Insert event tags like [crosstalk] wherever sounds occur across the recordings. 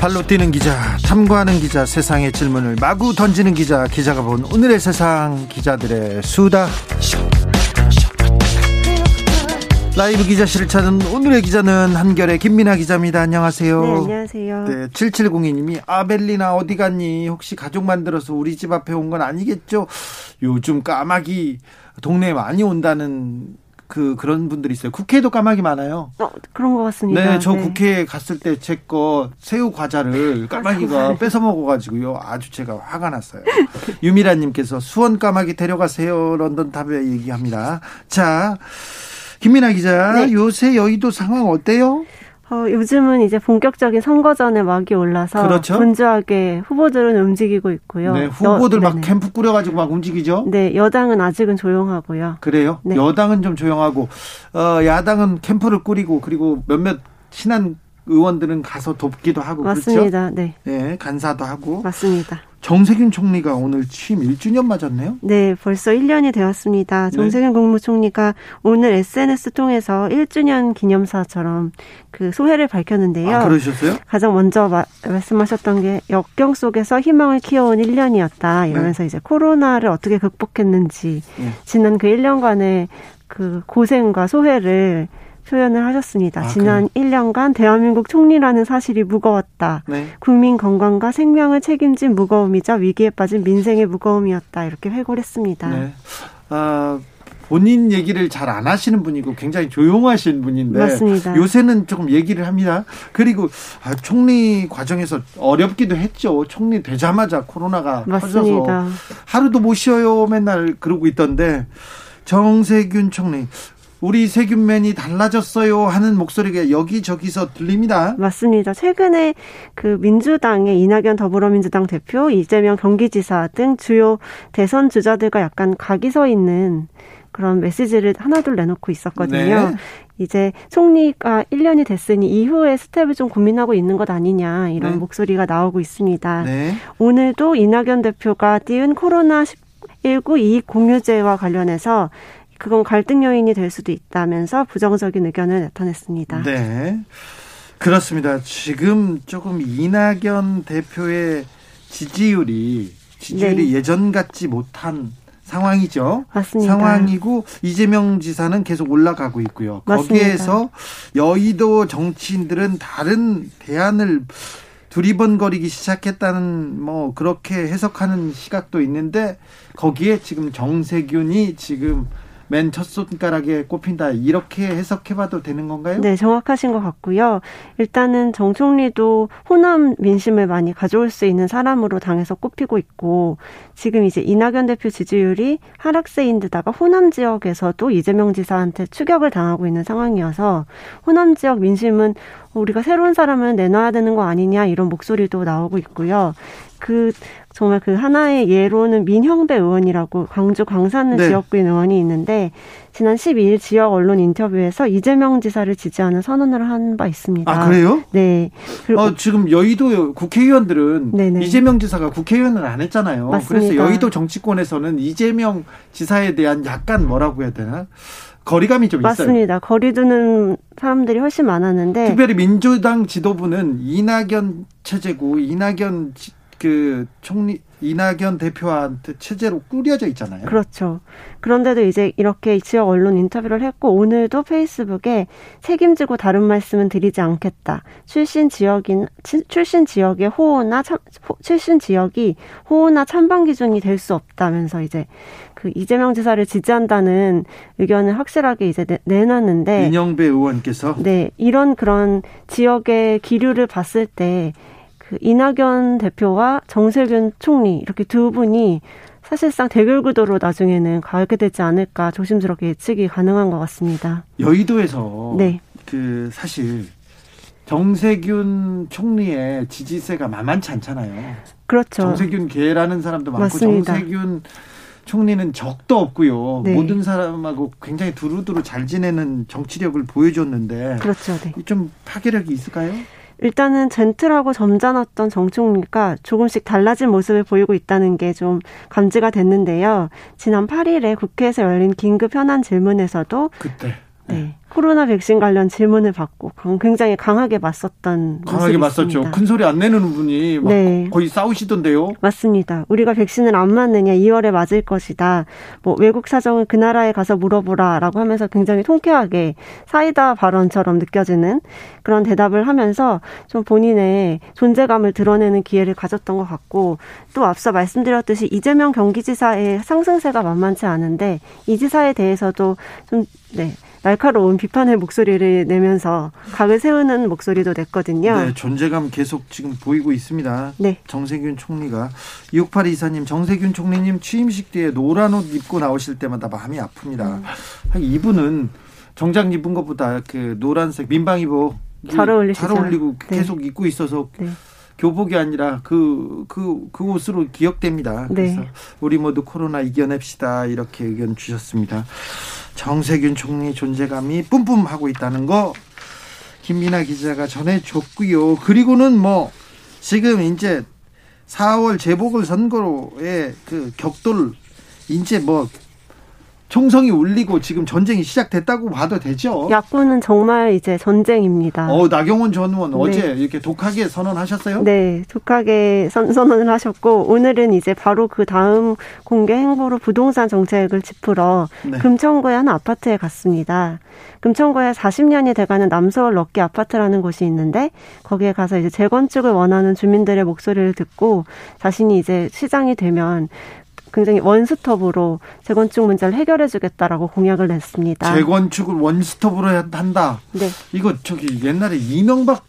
발로 뛰는 기자, 탐구하는 기자, 세상의 질문을 마구 던지는 기자, 기자가 본 오늘의 세상 기자들의 수다. 라이브 기자실을 찾은 오늘의 기자는 한결의 김민아 기자입니다. 안녕하세요. 네, 안녕하세요. 네, 7702님이 아벨리나 어디 갔니? 혹시 가족 만들어서 우리 집 앞에 온 건 아니겠죠? 요즘 까마귀 동네에 많이 온다는 그 그런 분들이 있어요. 국회에도 까마귀 많아요. 어, 그런 것 같습니다. 네, 저 네. 국회에 갔을 때 제 거 새우 과자를 [laughs] 까마귀가 뺏어 먹어가지고요. 아주 제가 화가 났어요. [laughs] 유미라님께서 수원 까마귀 데려가세요. 런던 탑에 얘기합니다. 자, 김민아 기자, 네. 요새 여의도 상황 어때요? 어, 요즘은 이제 본격적인 선거전에 막이 올라서 그렇죠? 분주하게 후보들은 움직이고 있고요. 네, 후보들 여, 막 네네. 캠프 꾸려가지고 막 움직이죠. 네, 여당은 아직은 조용하고요. 그래요? 네. 여당은 좀 조용하고 어, 야당은 캠프를 꾸리고 그리고 몇몇 친한 의원들은 가서 돕기도 하고 맞습니다. 그렇죠? 네. 네, 간사도 하고 맞습니다. 정세균 총리가 오늘 취임 1주년 맞았네요? 네, 벌써 1년이 되었습니다. 네. 정세균 네. 국무총리가 오늘 SNS 통해서 1주년 기념사처럼 그 소회를 밝혔는데요. 아, 그러셨어요? 가장 먼저 마, 말씀하셨던 게 역경 속에서 희망을 키워온 1년이었다. 이러면서 네. 이제 코로나를 어떻게 극복했는지 네. 지난 그 1년간의 그 고생과 소회를 표현을 하셨습니다. 아, 지난 그래. 1년간 대한민국 총리라는 사실이 무거웠다. 네. 국민 건강과 생명을 책임진 무거움이자 위기에 빠진 민생의 무거움이었다. 이렇게 회고를 했습니다. 네. 아, 본인 얘기를 잘 안 하시는 분이고 굉장히 조용하신 분인데 맞습니다. 요새는 조금 얘기를 합니다. 그리고 아, 총리 과정에서 어렵기도 했죠. 총리 되자마자 코로나가 맞습니다. 터져서 하루도 못 쉬어요. 맨날 그러고 있던데 정세균 총리 우리 세균맨이 달라졌어요 하는 목소리가 여기저기서 들립니다. 맞습니다. 최근에 그 민주당의 이낙연 더불어민주당 대표, 이재명 경기지사 등 주요 대선 주자들과 약간 각이 서 있는 그런 메시지를 하나둘 내놓고 있었거든요. 네. 이제 총리가 1년이 됐으니 이후에 스텝을 좀 고민하고 있는 것 아니냐 이런 네. 목소리가 나오고 있습니다. 네. 오늘도 이낙연 대표가 띄운 코로나 19 이익 공유제와 관련해서 그건 갈등 요인이 될 수도 있다면서 부정적인 의견을 나타냈습니다. 네. 그렇습니다. 지금 조금 이낙연 대표의 지지율이 지지율이 네. 예전 같지 못한 상황이죠. 맞습니다. 상황이고 이재명 지사는 계속 올라가고 있고요. 맞습니다. 거기에서 여의도 정치인들은 다른 대안을 두리번거리기 시작했다는 뭐 그렇게 해석하는 시각도 있는데 거기에 지금 정세균이 지금 맨 첫 손가락에 꼽힌다 이렇게 해석해봐도 되는 건가요? 네, 정확하신 것 같고요. 일단은 정 총리도 호남 민심을 많이 가져올 수 있는 사람으로 당에서 꼽히고 있고 지금 이제 이낙연 대표 지지율이 하락세인 데다가 호남 지역에서도 이재명 지사한테 추격을 당하고 있는 상황이어서 호남 지역 민심은 우리가 새로운 사람을 내놔야 되는 거 아니냐 이런 목소리도 나오고 있고요. 그 정말 그 하나의 예로는 민형배 의원이라고 광주 광산 네. 지역구인 의원이 있는데 지난 12일 지역 언론 인터뷰에서 이재명 지사를 지지하는 선언을 한 바 있습니다. 아 그래요? 네. 그리고 어, 지금 여의도 국회의원들은 네네. 이재명 지사가 국회의원을 안 했잖아요. 맞습니다. 그래서 여의도 정치권에서는 이재명 지사에 대한 약간 뭐라고 해야 되나? 거리감이 좀 맞습니다. 있어요. 맞습니다. 거리 두는 사람들이 훨씬 많았는데 특별히 민주당 지도부는 이낙연 체제고 이낙연 그 총리 이낙연 대표한테 체제로 꾸려져 있잖아요. 그렇죠. 그런데도 이제 이렇게 지역 언론 인터뷰를 했고 오늘도 페이스북에 책임지고 다른 말씀은 드리지 않겠다. 출신 지역인 출신 지역의 호호나 참, 출신 지역이 호호나 찬반 기준이 될 수 없다면서 이제 그 이재명 지사를 지지한다는 의견을 확실하게 이제 내, 놨는데 이영배 의원께서 네 이런 그런 지역의 기류를 봤을 때 그 이낙연 대표와 정세균 총리 이렇게 두 분이 사실상 대결 구도로 나중에는 가게 되지 않을까 조심스럽게 예측이 가능한 것 같습니다. 여의도에서 네. 그 사실 정세균 총리의 지지세가 만만치 않잖아요. 그렇죠. 정세균 계라는 사람도 많고 맞습니다. 정세균 총리는 적도 없고요. 네. 모든 사람하고 굉장히 두루두루 잘 지내는 정치력을 보여줬는데 그렇죠. 네. 좀 파괴력이 있을까요? 일단은 젠틀하고 점잖았던 정 총리가 조금씩 달라진 모습을 보이고 있다는 게 좀 감지가 됐는데요. 지난 8일에 국회에서 열린 긴급 현안 질문에서도 그때 네. 코로나 백신 관련 질문을 받고 굉장히 강하게 맞섰던 강하게 맞섰죠. 큰 소리 안 내는 분이 네. 거의 싸우시던데요. 맞습니다. 우리가 백신을 안 맞느냐 2월에 맞을 것이다. 뭐 외국 사정을 그 나라에 가서 물어보라라고 하면서 굉장히 통쾌하게 사이다 발언처럼 느껴지는 그런 대답을 하면서 좀 본인의 존재감을 드러내는 기회를 가졌던 것 같고 또 앞서 말씀드렸듯이 이재명 경기지사의 상승세가 만만치 않은데 이 지사에 대해서도 좀 네. 날카로운 비판의 목소리를 내면서 각을 세우는 목소리도 냈거든요. 네, 존재감 계속 지금 보이고 있습니다. 네. 정세균 총리가 6 8 이사님 정세균 총리님 취임식 뒤에 노란 옷 입고 나오실 때마다 마음이 아픕니다. 음. 이분은 정장 입은 것보다 그 노란색 민방 위복 잘 어울리시죠. 잘 어울리고 네. 계속 입고 있어서 네. 교복이 아니라 그, 그, 그 옷으로 기억됩니다. 네. 그래서 네. 우리 모두 코로나 이겨냅시다. 이렇게 의견 주셨습니다. 정세균 총리 존재감이 뿜뿜하고 있다는 거 김민아 기자가 전해줬고요. 그리고는 뭐 지금 이제 4월 재보궐 선거로의 그 격돌 이제 뭐 총성이 울리고 지금 전쟁이 시작됐다고 봐도 되죠. 야구는 정말 이제 전쟁입니다. 어, 나경원 전 의원 네. 어제 이렇게 독하게 선언하셨어요? 네, 독하게 선, 선언을 하셨고 오늘은 이제 바로 그 다음 공개 행보로 부동산 정책을 짚으러 네. 금천구의 한 아파트에 갔습니다. 금천구에 40년이 돼가는 남서울 럭키 아파트라는 곳이 있는데 거기에 가서 이제 재건축을 원하는 주민들의 목소리를 듣고 자신이 이제 시장이 되면 굉장히 원스톱으로 재건축 문제를 해결해 주겠다라고 공약을 냈습니다. 재건축을 원스톱으로 한다. 네. 이거 저기 옛날에 이명박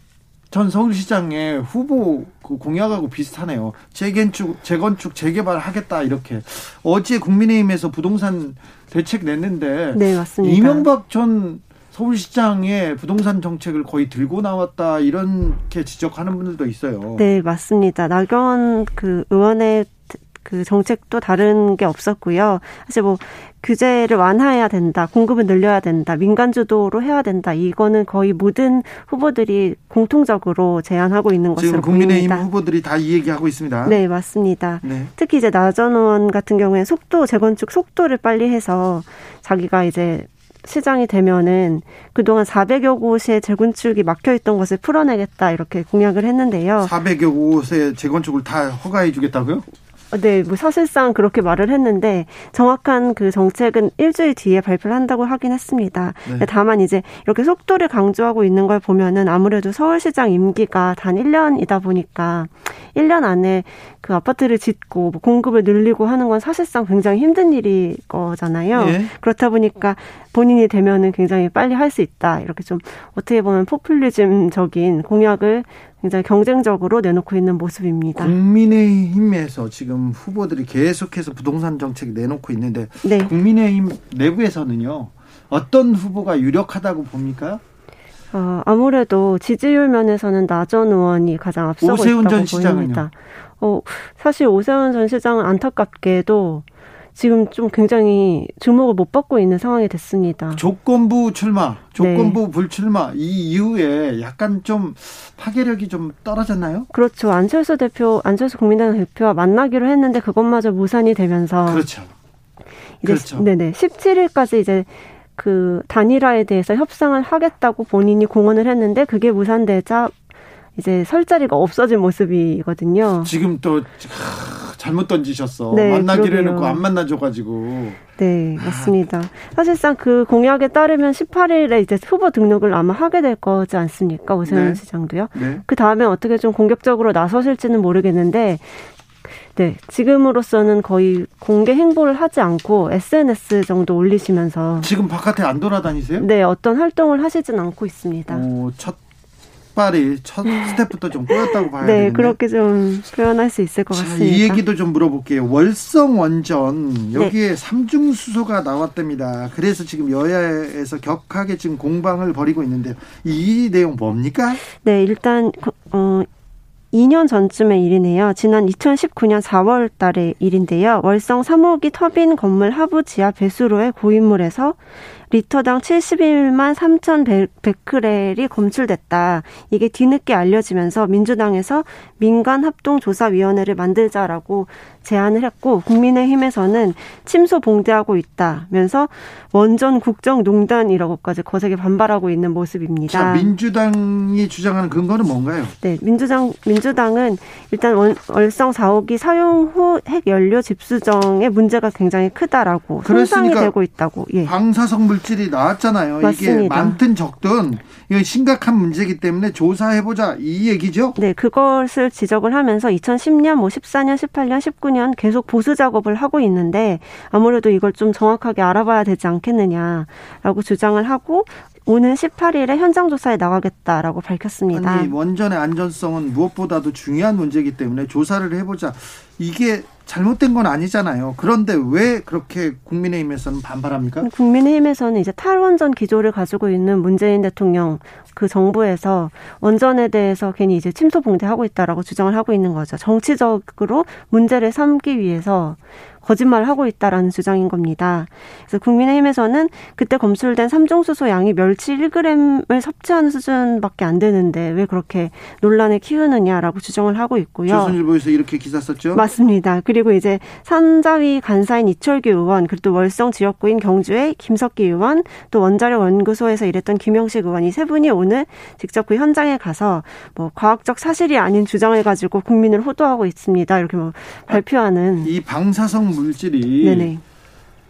전 서울시장의 후보 그 공약하고 비슷하네요. 재건축, 재건축, 재개발 하겠다 이렇게 어제 국민의힘에서 부동산 대책 냈는데 네 맞습니다. 이명박 전 서울시장의 부동산 정책을 거의 들고 나왔다 이렇게 지적하는 분들도 있어요. 네 맞습니다. 나경원 그 의원의 그 정책도 다른 게 없었고요. 사실 뭐 규제를 완화해야 된다, 공급을 늘려야 된다, 민간 주도로 해야 된다. 이거는 거의 모든 후보들이 공통적으로 제안하고 있는 것으로 지금 국민의힘 보입니다. 후보들이 다 이 얘기하고 있습니다. 네, 맞습니다. 네. 특히 이제 나전 의원 같은 경우에는 속도 재건축 속도를 빨리 해서 자기가 이제 시장이 되면은 그동안 400여 곳의 재건축이 막혀 있던 것을 풀어내겠다 이렇게 공약을 했는데요. 400여 곳의 재건축을 다 허가해 주겠다고요? 네, 뭐 사실상 그렇게 말을 했는데 정확한 그 정책은 일주일 뒤에 발표를 한다고 하긴 했습니다. 네. 다만 이제 이렇게 속도를 강조하고 있는 걸 보면은 아무래도 서울시장 임기가 단 1년이다 보니까 1년 안에 그 아파트를 짓고 뭐 공급을 늘리고 하는 건 사실상 굉장히 힘든 일이 거잖아요. 네. 그렇다 보니까 본인이 되면은 굉장히 빨리 할 수 있다. 이렇게 좀 어떻게 보면 포퓰리즘적인 공약을 굉장히 경쟁적으로 내놓고 있는 모습입니다. 국민의힘에서 지금 후보들이 계속해서 부동산 정책 내놓고 있는데 네. 국민의힘 내부에서는요 어떤 후보가 유력하다고 봅니까? 어, 아무래도 지지율 면에서는 나전 의원이 가장 앞서고 있다고 전 보입니다. 어, 사실 오세훈 전 시장은 안타깝게도 지금 좀 굉장히 주목을 못 받고 있는 상황이 됐습니다. 조건부 출마, 조건부 네. 불출마 이 이후에 약간 좀 파괴력이 좀 떨어졌나요? 그렇죠. 안철수 대표, 안철수 국민의당 대표와 만나기로 했는데 그것마저 무산이 되면서 그렇죠. 이제 그렇죠. 네네 17일까지 이제 그 단일화에 대해서 협상을 하겠다고 본인이 공언을 했는데 그게 무산되자 이제 설 자리가 없어진 모습이거든요. 지금 또 잘못 던지셨어. 네, 만나기로 해놓고 안 만나줘가지고. 네, 맞습니다. 사실상 그 공약에 따르면 18일에 이제 후보 등록을 아마 하게 될 거지 않습니까? 오세훈 네. 시장도요. 네. 그 다음에 어떻게 좀 공격적으로 나서실지는 모르겠는데, 네, 지금으로서는 거의 공개 행보를 하지 않고 SNS 정도 올리시면서 지금 바깥에 안 돌아다니세요? 네, 어떤 활동을 하시진 않고 있습니다. 오, 첫 발이 첫 스텝부터 좀 꼬였다고 봐야 네, 되는데. 그렇게 좀 표현할 수 있을 것 자, 같습니다. 이 얘기도 좀 물어볼게요. 월성 원전 여기에 네. 삼중 수소가 나왔답니다. 그래서 지금 여야에서 격하게 지금 공방을 벌이고 있는데 이 내용 뭡니까? 네, 일단 어 2년 전쯤의 일이네요. 지난 2019년 4월 달의 일인데요. 월성 3호기 터빈 건물 하부 지하 배수로의 고인물에서 리터당 71만 3천 베크렐이 검출됐다. 이게 뒤늦게 알려지면서 민주당에서 민간 합동조사위원회를 만들자라고 제안을 했고 국민의힘에서는 침소 봉대하고 있다면서 원전 국정농단이라고까지 거세게 반발하고 있는 모습입니다. 자, 민주당이 주장하는 근거는 뭔가요? 네, 민주당 민주당은 일단 원, 월성 4호기 사용 후 핵 연료 집수정의 문제가 굉장히 크다라고 손상이 되고 있다고. 예. 방사성 물질이 나왔잖아요. 맞습니다. 이게 많든 적든 이건 심각한 문제이기 때문에 조사해 보자 이 얘기죠? 네, 그것을 지적을 하면서 2010년, 뭐 14년, 18년, 19년 계속 보수 작업을 하고 있는데 아무래도 이걸 좀 정확하게 알아봐야 되지 않겠느냐라고 주장을 하고 오는 18일에 현장 조사에 나가겠다라고 밝혔습니다. 아니, 원전의 안전성은 무엇보다도 중요한 문제이기 때문에 조사를 해보자. 이게 잘못된 건 아니잖아요. 그런데 왜 그렇게 국민의힘에서는 반발합니까? 국민의힘에서는 이제 탈원전 기조를 가지고 있는 문재인 대통령 그 정부에서 원전에 대해서 괜히 이제 침소 봉대하고 있다라고 주장을 하고 있는 거죠. 정치적으로 문제를 삼기 위해서 거짓말을 하고 있다라는 주장인 겁니다. 그래서 국민의힘에서는 그때 검출된 삼중수소 양이 멸치 1g을 섭취하는 수준밖에 안 되는데 왜 그렇게 논란을 키우느냐라고 주장을 하고 있고요. 조선일보에서 이렇게 기사 썼죠? 맞습니다. 그리고 이제 산자위 간사인 이철규 의원, 그리고 또 월성 지역구인 경주의 김석기 의원, 또 원자력 연구소에서 일했던 김영식 의원 이 세 분이 오늘 직접 그 현장에 가서 뭐 과학적 사실이 아닌 주장을 가지고 국민을 호도하고 있습니다. 이렇게 뭐 발표하는 이 방사성 물질이 네네.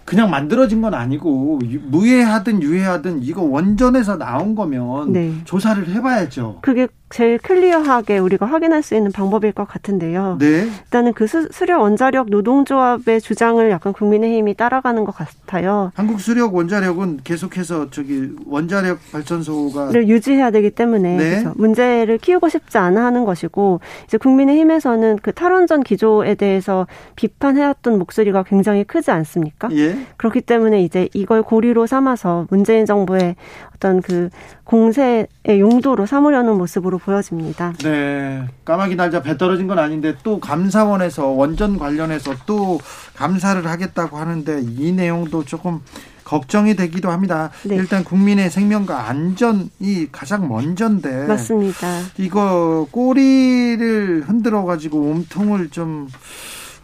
그냥 만들어진 건 아니고 무해하든 유해하든 이거 원전에서 나온 거면 네. 조사를 해봐야죠. 그게 제일 클리어하게 우리가 확인할 수 있는 방법일 것 같은데요. 네. 일단은 그 수력 원자력 노동조합의 주장을 약간 국민의힘이 따라가는 것 같아요. 한국 수력 원자력은 계속해서 저기 원자력 발전소가 유지해야 되기 때문에 네. 그렇죠. 문제를 키우고 싶지 않아 하는 것이고 이제 국민의힘에서는 그 탈원전 기조에 대해서 비판해왔던 목소리가 굉장히 크지 않습니까? 예. 그렇기 때문에 이제 이걸 고리로 삼아서 문재인 정부의 어떤 그 공세의 용도로 삼으려는 모습으로 보여집니다. 네. 까마귀 날자 배 떨어진 건 아닌데 또 감사원에서 원전 관련해서 또 감사를 하겠다고 하는데 이 내용도 조금 걱정이 되기도 합니다. 네. 일단 국민의 생명과 안전이 가장 먼저인데 맞습니다. 이거 꼬리를 흔들어 가지고 몸통을 좀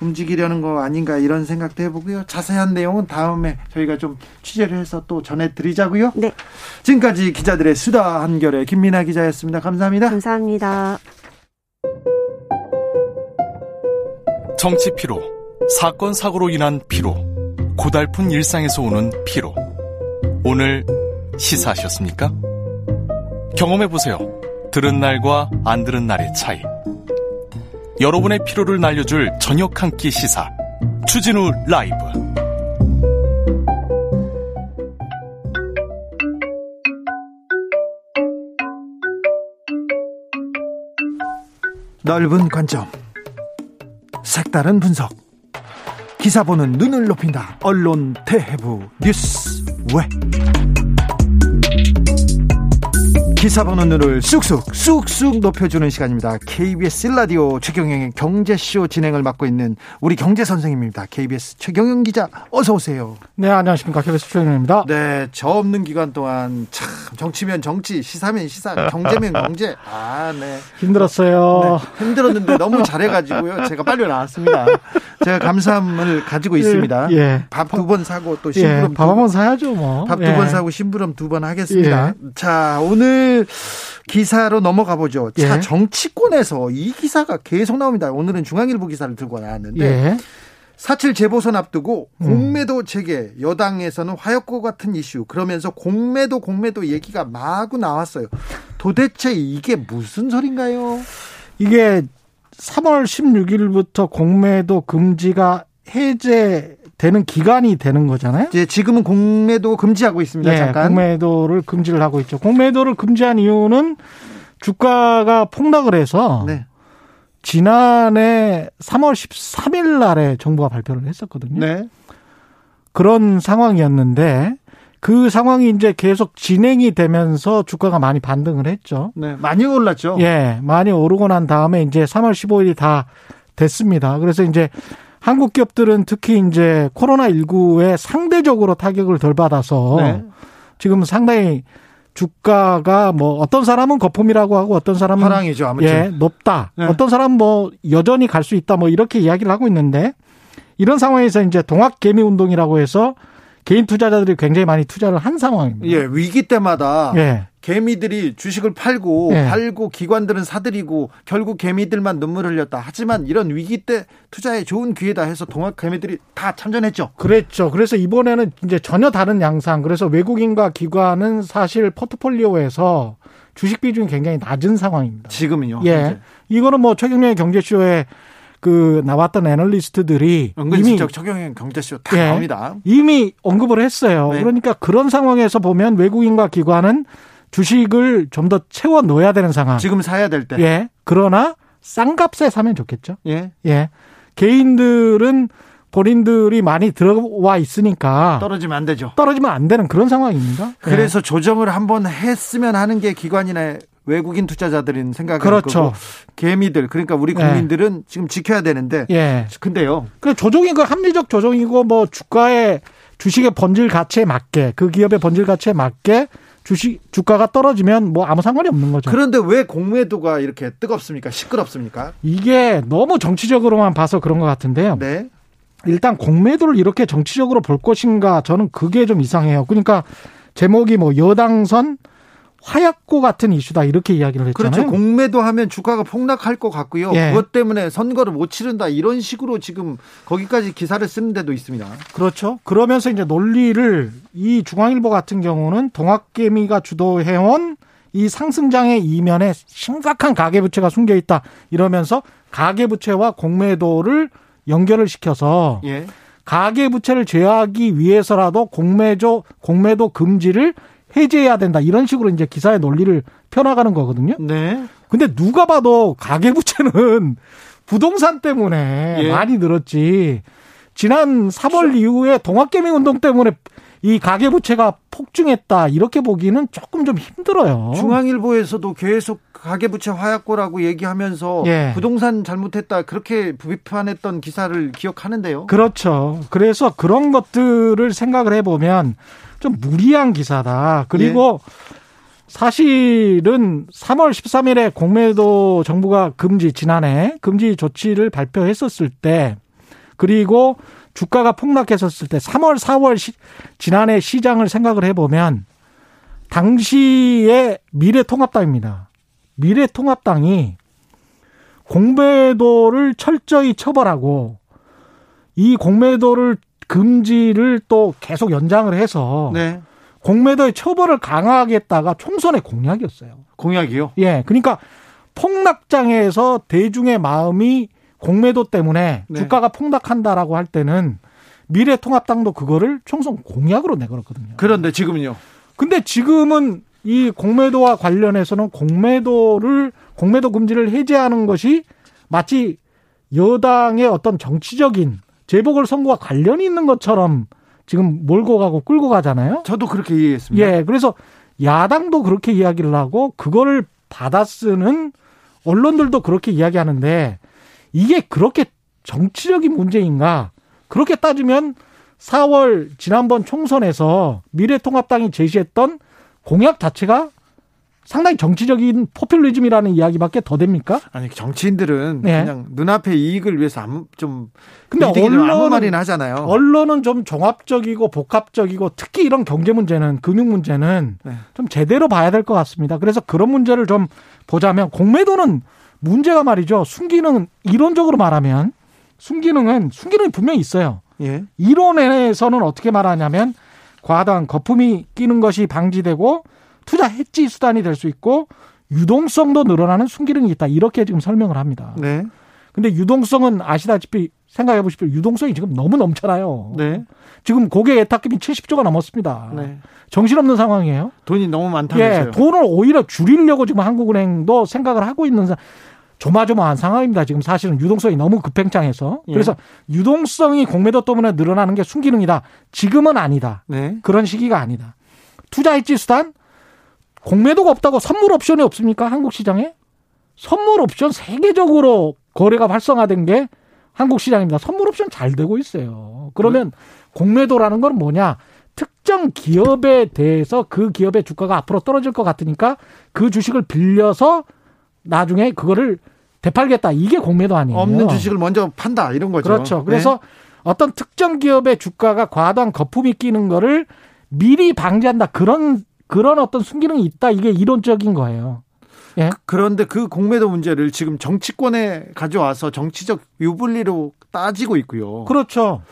움직이려는 거 아닌가 이런 생각도 해보고요. 자세한 내용은 다음에 저희가 좀 취재를 해서 또 전해드리자고요. 네. 지금까지 기자들의 수다 한결의 김민아 기자였습니다. 감사합니다. 감사합니다. 정치 피로, 사건 사고로 인한 피로, 고달픈 일상에서 오는 피로. 오늘 시사하셨습니까? 경험해 보세요. 들은 날과 안 들은 날의 차이. 여러분의 피로를 날려줄 저녁 한 끼 시사. 추진우 라이브. 넓은 관점 색다른 분석. 기사 보는 눈을 높인다. 언론 대해부 뉴스 왜 기사 보는 눈을 쑥쑥 쑥쑥 높여주는 시간입니다. KBS 라디오 최경영의 경제쇼 진행을 맡고 있는 우리 경제 선생님입니다. KBS 최경영 기자 어서 오세요. 네 안녕하십니까 KBS 최경영입니다. 네, 저 없는 기간 동안 참 정치면 정치, 시사면 시사, 경제면 경제. 아, 네. 힘들었어요. 네, 힘들었는데 너무 잘해가지고요. 제가 빨리 나왔습니다. 제가 감사함을 가지고 예, 있습니다. 예. 밥 두 번 사고 또 심부름 예, 밥한 번 사야죠 뭐. 밥 두번 예. 사고 심부름 두 번 하겠습니다. 예. 자 오늘 기사로 넘어가 보죠. 자, 예. 정치권에서 이 기사가 계속 나옵니다. 오늘은 중앙일보 기사를 들고 나왔는데 예. 사칠 재보선 앞두고 음. 공매도 체계 여당에서는 화약고 같은 이슈 그러면서 공매도 공매도 얘기가 마구 나왔어요. 도대체 이게 무슨 소린가요? 이게 3월 16일부터 공매도 금지가 해제되는 기간이 되는 거잖아요. 이제 지금은 공매도 금지하고 있습니다. 네, 잠깐. 공매도를 금지를 하고 있죠. 공매도를 금지한 이유는 주가가 폭락을 해서 네. 지난해 3월 13일 날에 정부가 발표를 했었거든요. 네. 그런 상황이었는데 그 상황이 이제 계속 진행이 되면서 주가가 많이 반등을 했죠. 네, 많이 올랐죠. 예, 많이 오르고 난 다음에 이제 3월 15일이 다 됐습니다. 그래서 이제 한국 기업들은 특히 이제 코로나19에 상대적으로 타격을 덜 받아서 네. 지금 상당히 주가가 뭐 어떤 사람은 거품이라고 하고 어떤 사람은 화랑이죠 아무튼 예 높다 네. 어떤 사람은 뭐 여전히 갈 수 있다 뭐 이렇게 이야기를 하고 있는데 이런 상황에서 이제 동학 개미 운동이라고 해서 개인 투자자들이 굉장히 많이 투자를 한 상황입니다. 예, 위기 때마다 예. 개미들이 주식을 팔고 예. 팔고 기관들은 사들이고 결국 개미들만 눈물 흘렸다. 하지만 이런 위기 때 투자에 좋은 기회다 해서 동학 개미들이 다 참전했죠. 그랬죠. 그래서 이번에는 이제 전혀 다른 양상. 그래서 외국인과 기관은 사실 포트폴리오에서 주식 비중이 굉장히 낮은 상황입니다. 지금은요. 예. 이제. 이거는 뭐 최경련의 경제쇼에 그 나왔던 애널리스트들이 은근슬쩍 적용형 경제쇼 다 예, 나옵니다. 이미 언급을 했어요. 네. 그러니까 그런 상황에서 보면 외국인과 기관은 주식을 좀 더 채워 넣어야 되는 상황. 지금 사야 될 때. 예. 그러나 싼 값에 사면 좋겠죠. 예. 예. 개인들은 본인들이 많이 들어와 있으니까 떨어지면 안 되죠. 떨어지면 안 되는 그런 상황입니다. 그래서 예. 조정을 한번 했으면 하는 게 기관이나 외국인 투자자들은 생각을 그렇죠. 거고 개미들 그러니까 우리 예. 국민들은 네. 지금 지켜야 되는데 예. 근데요. 그 조정이 그 합리적 조정이고 뭐 주가의 주식의 번질 가치에 맞게 그 기업의 번질 가치에 맞게 주식 주가가 떨어지면 뭐 아무 상관이 없는 거죠. 그런데 왜 공매도가 이렇게 뜨겁습니까? 시끄럽습니까? 이게 너무 정치적으로만 봐서 그런 것 같은데요. 네. 일단 공매도를 이렇게 정치적으로 볼 것인가 저는 그게 좀 이상해요. 그러니까 제목이 뭐 여당선 화약고 같은 이슈다 이렇게 이야기를 했잖아요. 그렇죠. 공매도 하면 주가가 폭락할 것 같고요. 예. 그것 때문에 선거를 못 치른다 이런 식으로 지금 거기까지 기사를 쓰는 데도 있습니다. 그렇죠. 그러면서 이제 논리를 이 중앙일보 같은 경우는 동학개미가 주도해온 이 상승장의 이면에 심각한 가계부채가 숨겨 있다 이러면서 가계부채와 공매도를 연결을 시켜서 예. 가계부채를 제어하기 위해서라도 공매조 공매도 금지를 해제해야 된다. 이런 식으로 이제 기사의 논리를 펴나가는 거거든요. 네. 근데 누가 봐도 가계부채는 부동산 때문에 예. 많이 늘었지. 지난 3월 이후에 동학개미 운동 때문에 이 가계부채가 폭증했다 이렇게 보기는 조금 좀 힘들어요. 중앙일보에서도 계속 가계부채 화약고라고 얘기하면서 예. 부동산 잘못했다 그렇게 비판했던 기사를 기억하는데요. 그렇죠. 그래서 그런 것들을 생각을 해보면 좀 무리한 기사다. 그리고 예. 사실은 3월 13일에 공매도 정부가 금지 지난해 금지 조치를 발표했었을 때 그리고 주가가 폭락했었을 때 3월 4월 시, 지난해 시장을 생각을 해보면 당시의 미래통합당입니다. 미래통합당이 공매도를 철저히 처벌하고 이 공매도를 금지를 또 계속 연장을 해서 네. 공매도의 처벌을 강화하겠다가 총선의 공약이었어요. 공약이요? 예. 그러니까 폭락장에서 대중의 마음이 공매도 때문에 네. 주가가 폭락한다라고 할 때는 미래통합당도 그거를 총선 공약으로 내걸었거든요. 그런데 지금은요? 근데 지금은 이 공매도와 관련해서는 공매도를 공매도 금지를 해제하는 것이 마치 여당의 어떤 정치적인 재보궐 선거와 관련이 있는 것처럼 지금 몰고 가고 끌고 가잖아요. 저도 그렇게 이해했습니다. 예, 그래서 야당도 그렇게 이야기를 하고 그거를 받아 쓰는 언론들도 그렇게 이야기하는데 이게 그렇게 정치적인 문제인가? 그렇게 따지면 4월 지난번 총선에서 미래통합당이 제시했던 공약 자체가 상당히 정치적인 포퓰리즘이라는 이야기밖에 더 됩니까? 아니 정치인들은 네. 그냥 눈앞의 이익을 위해서 아무 좀 근데 언론 아무 말이나 하잖아요. 언론은 좀 종합적이고 복합적이고 특히 이런 경제 문제는 금융 문제는 네. 좀 제대로 봐야 될 것 같습니다. 그래서 그런 문제를 좀 보자면 공매도는 문제가 말이죠. 순기능 이론적으로 말하면 순기능은 순기능이 분명히 있어요. 예. 이론에서는 어떻게 말하냐면 과다한 거품이 끼는 것이 방지되고 투자 해지 수단이 될 수 있고 유동성도 늘어나는 순기능이 있다. 이렇게 지금 설명을 합니다. 네. 근데 유동성은 아시다시피 생각해 보십시오. 유동성이 지금 너무 넘쳐나요. 네. 지금 고객 예탁금이 70조가 넘었습니다. 네. 정신없는 상황이에요. 돈이 너무 많다면서요. 예, 돈을 오히려 줄이려고 지금 한국은행도 생각을 하고 있는 조마조마한 상황입니다. 지금 사실은 유동성이 너무 급팽창해서 예. 그래서 유동성이 공매도 때문에 늘어나는 게 순기능이다. 지금은 아니다. 네. 그런 시기가 아니다. 투자일지 수단 공매도가 없다고 선물 옵션이 없습니까? 한국 시장에 선물 옵션 세계적으로 거래가 활성화된 게 한국 시장입니다. 선물 옵션 잘 되고 있어요. 그러면 공매도라는 건 뭐냐? 특정 기업에 대해서 그 기업의 주가가 앞으로 떨어질 것 같으니까 그 주식을 빌려서 나중에 그거를 되팔겠다. 이게 공매도 아니에요. 없는 주식을 먼저 판다 이런 거죠. 그렇죠. 그래서 네. 어떤 특정 기업의 주가가 과도한 거품이 끼는 거를 미리 방지한다. 그런 그런 어떤 순기능이 있다. 이게 이론적인 거예요. 예. 그런데 그 공매도 문제를 지금 정치권에 가져와서 정치적 유불리로 따지고 있고요. 그렇죠.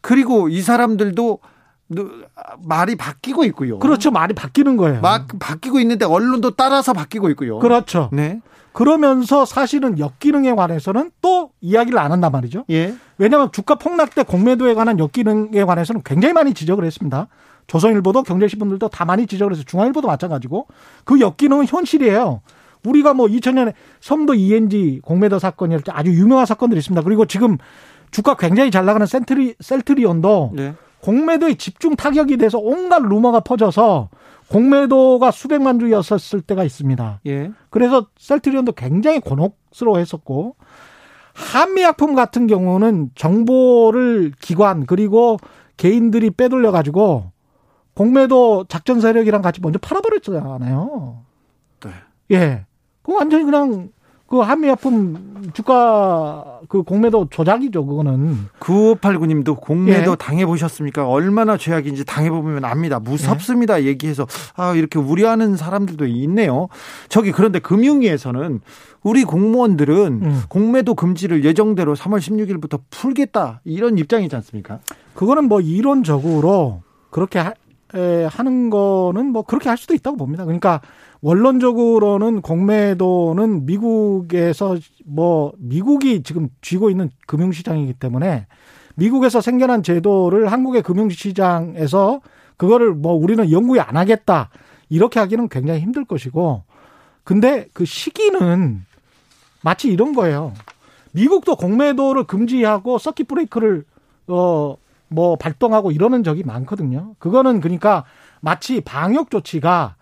그리고 이 사람들도 말이 바뀌고 있고요. 그렇죠. 말이 바뀌는 거예요. 막 바뀌고 있는데 언론도 따라서 바뀌고 있고요. 그렇죠. 네. 그러면서 사실은 역기능에 관해서는 또 이야기를 안 한단 말이죠. 예. 왜냐하면 주가 폭락 때 공매도에 관한 역기능에 관해서는 굉장히 많이 지적을 했습니다. 조선일보도 경제신문들도 다 많이 지적을 해서 중앙일보도 마찬가지고 그 역기능은 현실이에요. 우리가 뭐 2000년에 섬도 ENG 공매도 사건이 때 아주 유명한 사건들이 있습니다. 그리고 지금 주가 굉장히 잘 나가는 센트리, 셀트리온도 네. 공매도의 집중 타격이 돼서 온갖 루머가 퍼져서 공매도가 수백만 주였었을 때가 있습니다. 예. 그래서 셀트리온도 굉장히 곤혹스러워 했었고, 한미약품 같은 경우는 정보를 기관, 그리고 개인들이 빼돌려 가지고, 공매도 작전 세력이랑 같이 먼저 팔아버렸잖아요. 네. 예. 그 완전히 그냥 그 한미약품 주가 그 공매도 조작이죠, 그거는. 9589님도 공매도 예. 당해보셨습니까? 얼마나 죄악인지 당해보면 압니다. 무섭습니다. 얘기해서, 아, 이렇게 우려하는 사람들도 있네요. 저기, 그런데 금융위에서는 우리 공무원들은 음. 공매도 금지를 예정대로 3월 16일부터 풀겠다. 이런 입장이지 않습니까? 그거는 뭐 이론적으로 그렇게 하는 거는 뭐 그렇게 할 수도 있다고 봅니다. 그러니까 원론적으로는 공매도는 미국에서 뭐 미국이 지금 쥐고 있는 금융시장이기 때문에 미국에서 생겨난 제도를 한국의 금융시장에서 그거를 뭐 우리는 연구에 안 하겠다 이렇게 하기는 굉장히 힘들 것이고 근데 그 시기는 마치 이런 거예요. 미국도 공매도를 금지하고 서킷 브레이크를 어 뭐 발동하고 이러는 적이 많거든요. 그거는 그러니까 마치 방역 조치가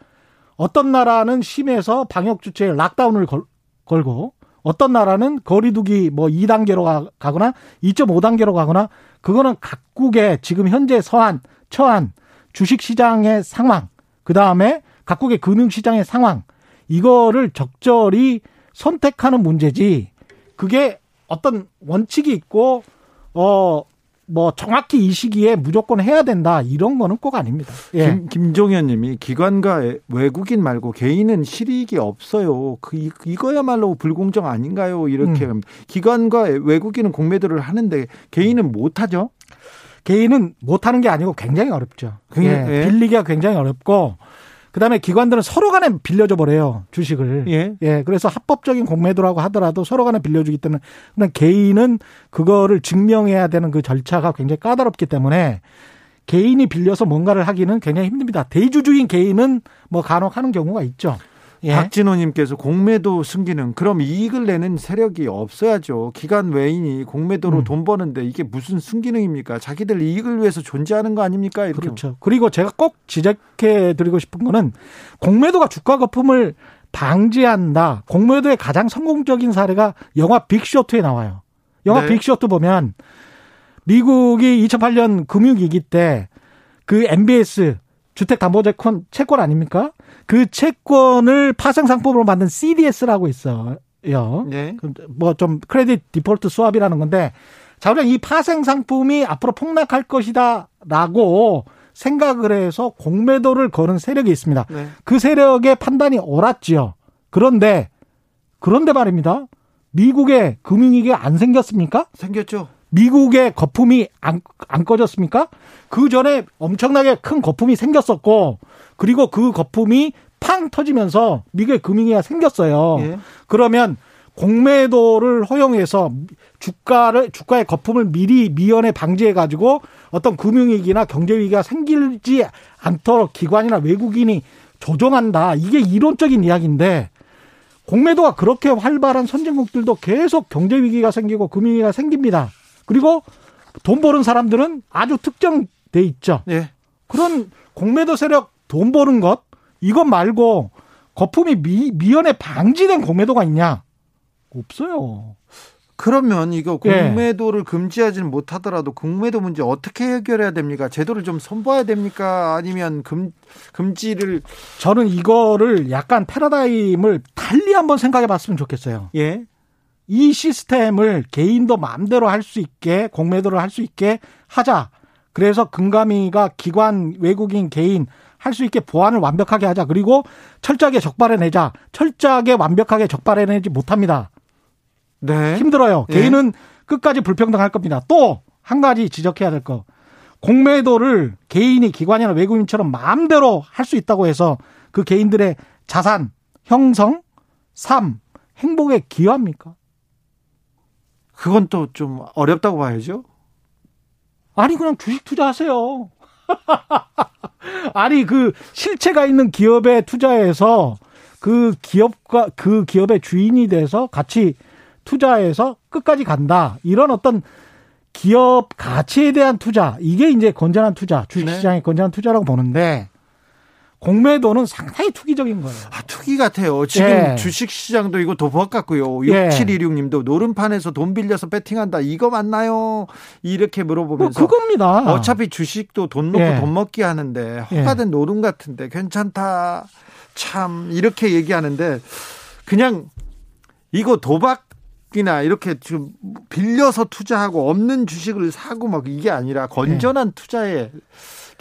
어떤 나라는 심해서 방역 조치에 락다운을 걸, 걸고 어떤 나라는 거리두기 뭐 2단계로 가거나 2.5단계로 가거나 그거는 각국의 지금 현재 서한 처한 주식 시장의 상황 그다음에 각국의 금융 시장의 상황 이거를 적절히 선택하는 문제지 그게 어떤 원칙이 있고 어 뭐 정확히 이 시기에 무조건 해야 된다 이런 거는 꼭 아닙니다. 예. 김, 김종현 님이 기관과 외국인 말고 개인은 실익이 없어요. 그, 이- 이거야말로 불공정 아닌가요? 이렇게 음. 기관과 외국인은 공매도를 하는데 개인은 못하죠? 개인은 못하는 게 아니고 굉장히 어렵죠. 예, 예. 빌리기가 굉장히 어렵고 그다음에 기관들은 서로 간에 빌려줘 버려요 주식을. 예. 그래서 합법적인 공매도라고 하더라도 서로 간에 빌려주기 때문에 그냥 개인은 그거를 증명해야 되는 그 절차가 굉장히 까다롭기 때문에 개인이 빌려서 뭔가를 하기는 굉장히 힘듭니다. 대주주인 개인은 뭐 간혹 하는 경우가 있죠. 예. 박진호님께서 공매도 승기는 그럼 이익을 내는 세력이 없어야죠. 기관 외인이 공매도로 음. 돈 버는데 이게 무슨 순기능입니까? 자기들 이익을 위해서 존재하는 거 아닙니까? 이렇게. 그렇죠. 그리고 제가 꼭 지적해 드리고 싶은 거는 공매도가 주가 거품을 방지한다. 공매도의 가장 성공적인 사례가 영화 빅쇼트에 나와요. 영화 네. 빅쇼트 보면 미국이 2008년 금융위기 때 그 MBS 주택담보채권 채권 아닙니까? 그 채권을 파생 상품으로 만든 CDS라고 있어요. 네. 뭐좀 크레딧 디폴트 수합이라는 건데 자 우리가 이 파생 상품이 앞으로 폭락할 것이다라고 생각을 해서 공매도를 거는 세력이 있습니다. 네. 그 세력의 판단이 옳았지요. 그런데 그런데 말입니다. 미국의 금융위기가 안 생겼습니까? 생겼죠. 미국의 거품이 안, 안 꺼졌습니까? 그 전에 엄청나게 큰 거품이 생겼었고, 그리고 그 거품이 팡 터지면서 미국의 금융위기가 생겼어요. 예. 그러면 공매도를 허용해서 주가를 주가의 거품을 미리 미연에 방지해 가지고 어떤 금융위기나 경제위기가 생기지 않도록 기관이나 외국인이 조정한다. 이게 이론적인 이야기인데 공매도가 그렇게 활발한 선진국들도 계속 경제 위기가 생기고 금융 위기가 생깁니다. 그리고 돈 버는 사람들은 아주 특정돼 있죠. 예. 그런 공매도 세력 돈 버는 것 이것 말고 거품이 미, 미연에 방지된 공매도가 있냐? 없어요. 그러면 이거 예. 공매도를 금지하지는 못하더라도 공매도 문제 어떻게 해결해야 됩니까? 제도를 좀 손봐야 됩니까? 아니면 금 금지를 저는 이거를 약간 패러다임을 달리 한번 생각해 봤으면 좋겠어요. 예. 이 시스템을 개인도 마음대로 할 수 있게 공매도를 할 수 있게 하자. 그래서 금감위가 기관 외국인 개인 할 수 있게 보안을 완벽하게 하자. 그리고 철저하게 적발해내자. 철저하게 완벽하게 적발해내지 못합니다. 네. 힘들어요. 예. 개인은 끝까지 불평등할 겁니다. 또 한 가지 지적해야 될 거. 공매도를 개인이 기관이나 외국인처럼 마음대로 할 수 있다고 해서 그 개인들의 자산, 형성, 삶, 행복에 기여합니까? 그건 또 좀 어렵다고 봐야죠. 아니 그냥 주식 투자하세요. [laughs] 아니 그 실체가 있는 기업에 투자해서 그 기업과 그 기업의 주인이 돼서 같이 투자해서 끝까지 간다. 이런 어떤 기업 가치에 대한 투자. 이게 이제 건전한 투자, 주식시장의 건전한 투자라고 보는데 공매도는 상당히 투기적인 거예요. 아, 투기 같아요. 지금 예. 주식 시장도 이거 도박 같고요. 예. 6726님도 노름판에서 돈 빌려서 배팅한다. 이거 맞나요? 이렇게 뭐 물어보면서 그겁니다. 어차피 주식도 돈 놓고 예. 돈 먹기 하는데 허가된 노름 같은데 괜찮다. 참 이렇게 얘기하는데 그냥 이거 도박 이나 이렇게 좀 빌려서 투자하고 없는 주식을 사고 막 이게 아니라 건전한 투자에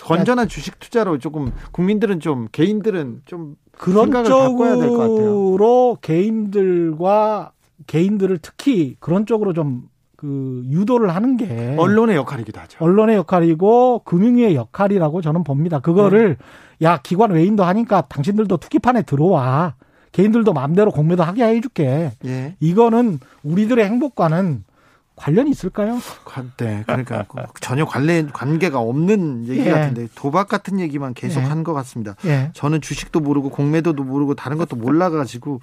건전한 주식 투자로 조금 국민들은 좀 개인들은 좀 그런 생각을 바꿔야 될것 같아요. 쪽으로 개인들과 개인들을 특히 그런 쪽으로 좀 그 유도를 하는 게 언론의 역할이기도 하죠. 언론의 역할이고 금융위의 역할이라고 저는 봅니다. 그거를 네. 야 기관 외인도 하니까 당신들도 투기판에 들어와 개인들도 마음대로 공매도 하게 해줄게. 예. 이거는 우리들의 행복과는 관련이 있을까요? 관- 네, 그러니까 전혀 관련 관계가 없는 얘기 예. 같은데 도박 같은 얘기만 계속 예. 한것 같습니다. 예. 저는 주식도 모르고 공매도도 모르고 다른 것도 몰라가지고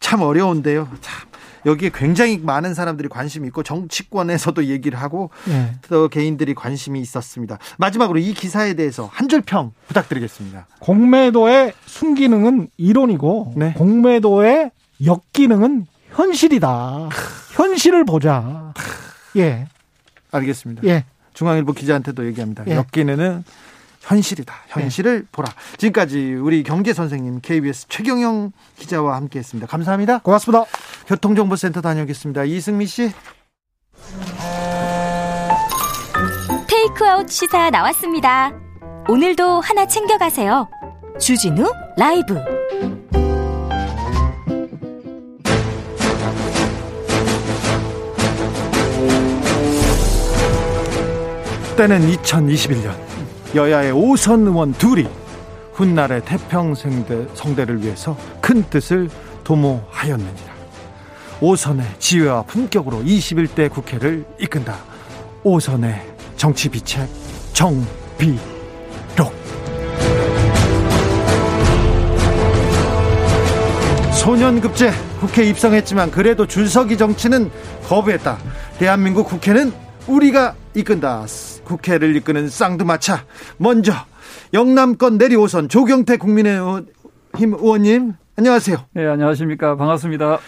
참 어려운데요. 참 여기에 굉장히 많은 사람들이 관심이 있고 정치권에서도 얘기를 하고 예. 또 개인들이 관심이 있었습니다. 마지막으로 이 기사에 대해서 한 줄 평 부탁드리겠습니다. 공매도의 순기능은 이론이고 네. 공매도의 역기능은 현실이다. 현실을 보자. 예. 알겠습니다. 예. 중앙일보 기자한테도 얘기합니다. 예. 엮이는 현실이다. 현실을 보라. 지금까지 우리 경제 선생님 KBS 최경영 기자와 함께했습니다. 감사합니다. 고맙습니다. 교통정보센터 다녀오겠습니다. 이승미 씨. 테이크아웃 시사 나왔습니다. 오늘도 하나 챙겨가세요. 주진우 라이브. 때는 2021년 여야의 오선 의원 둘이 훗날의 태평성대 성대를 위해서 큰 뜻을 도모하였느니라. 오선의 지혜와 품격으로 21대 국회를 이끈다. 오선의 정치 비책 정비록. 소년급제 국회 입성했지만 그래도 줄서기 정치는 거부했다. 대한민국 국회는 우리가 이끈다. 국회를 이끄는 쌍두마차. 먼저 영남권 내리오선 조경태 국민의힘 의원님 안녕하세요. 네, 안녕하십니까. 반갑습니다.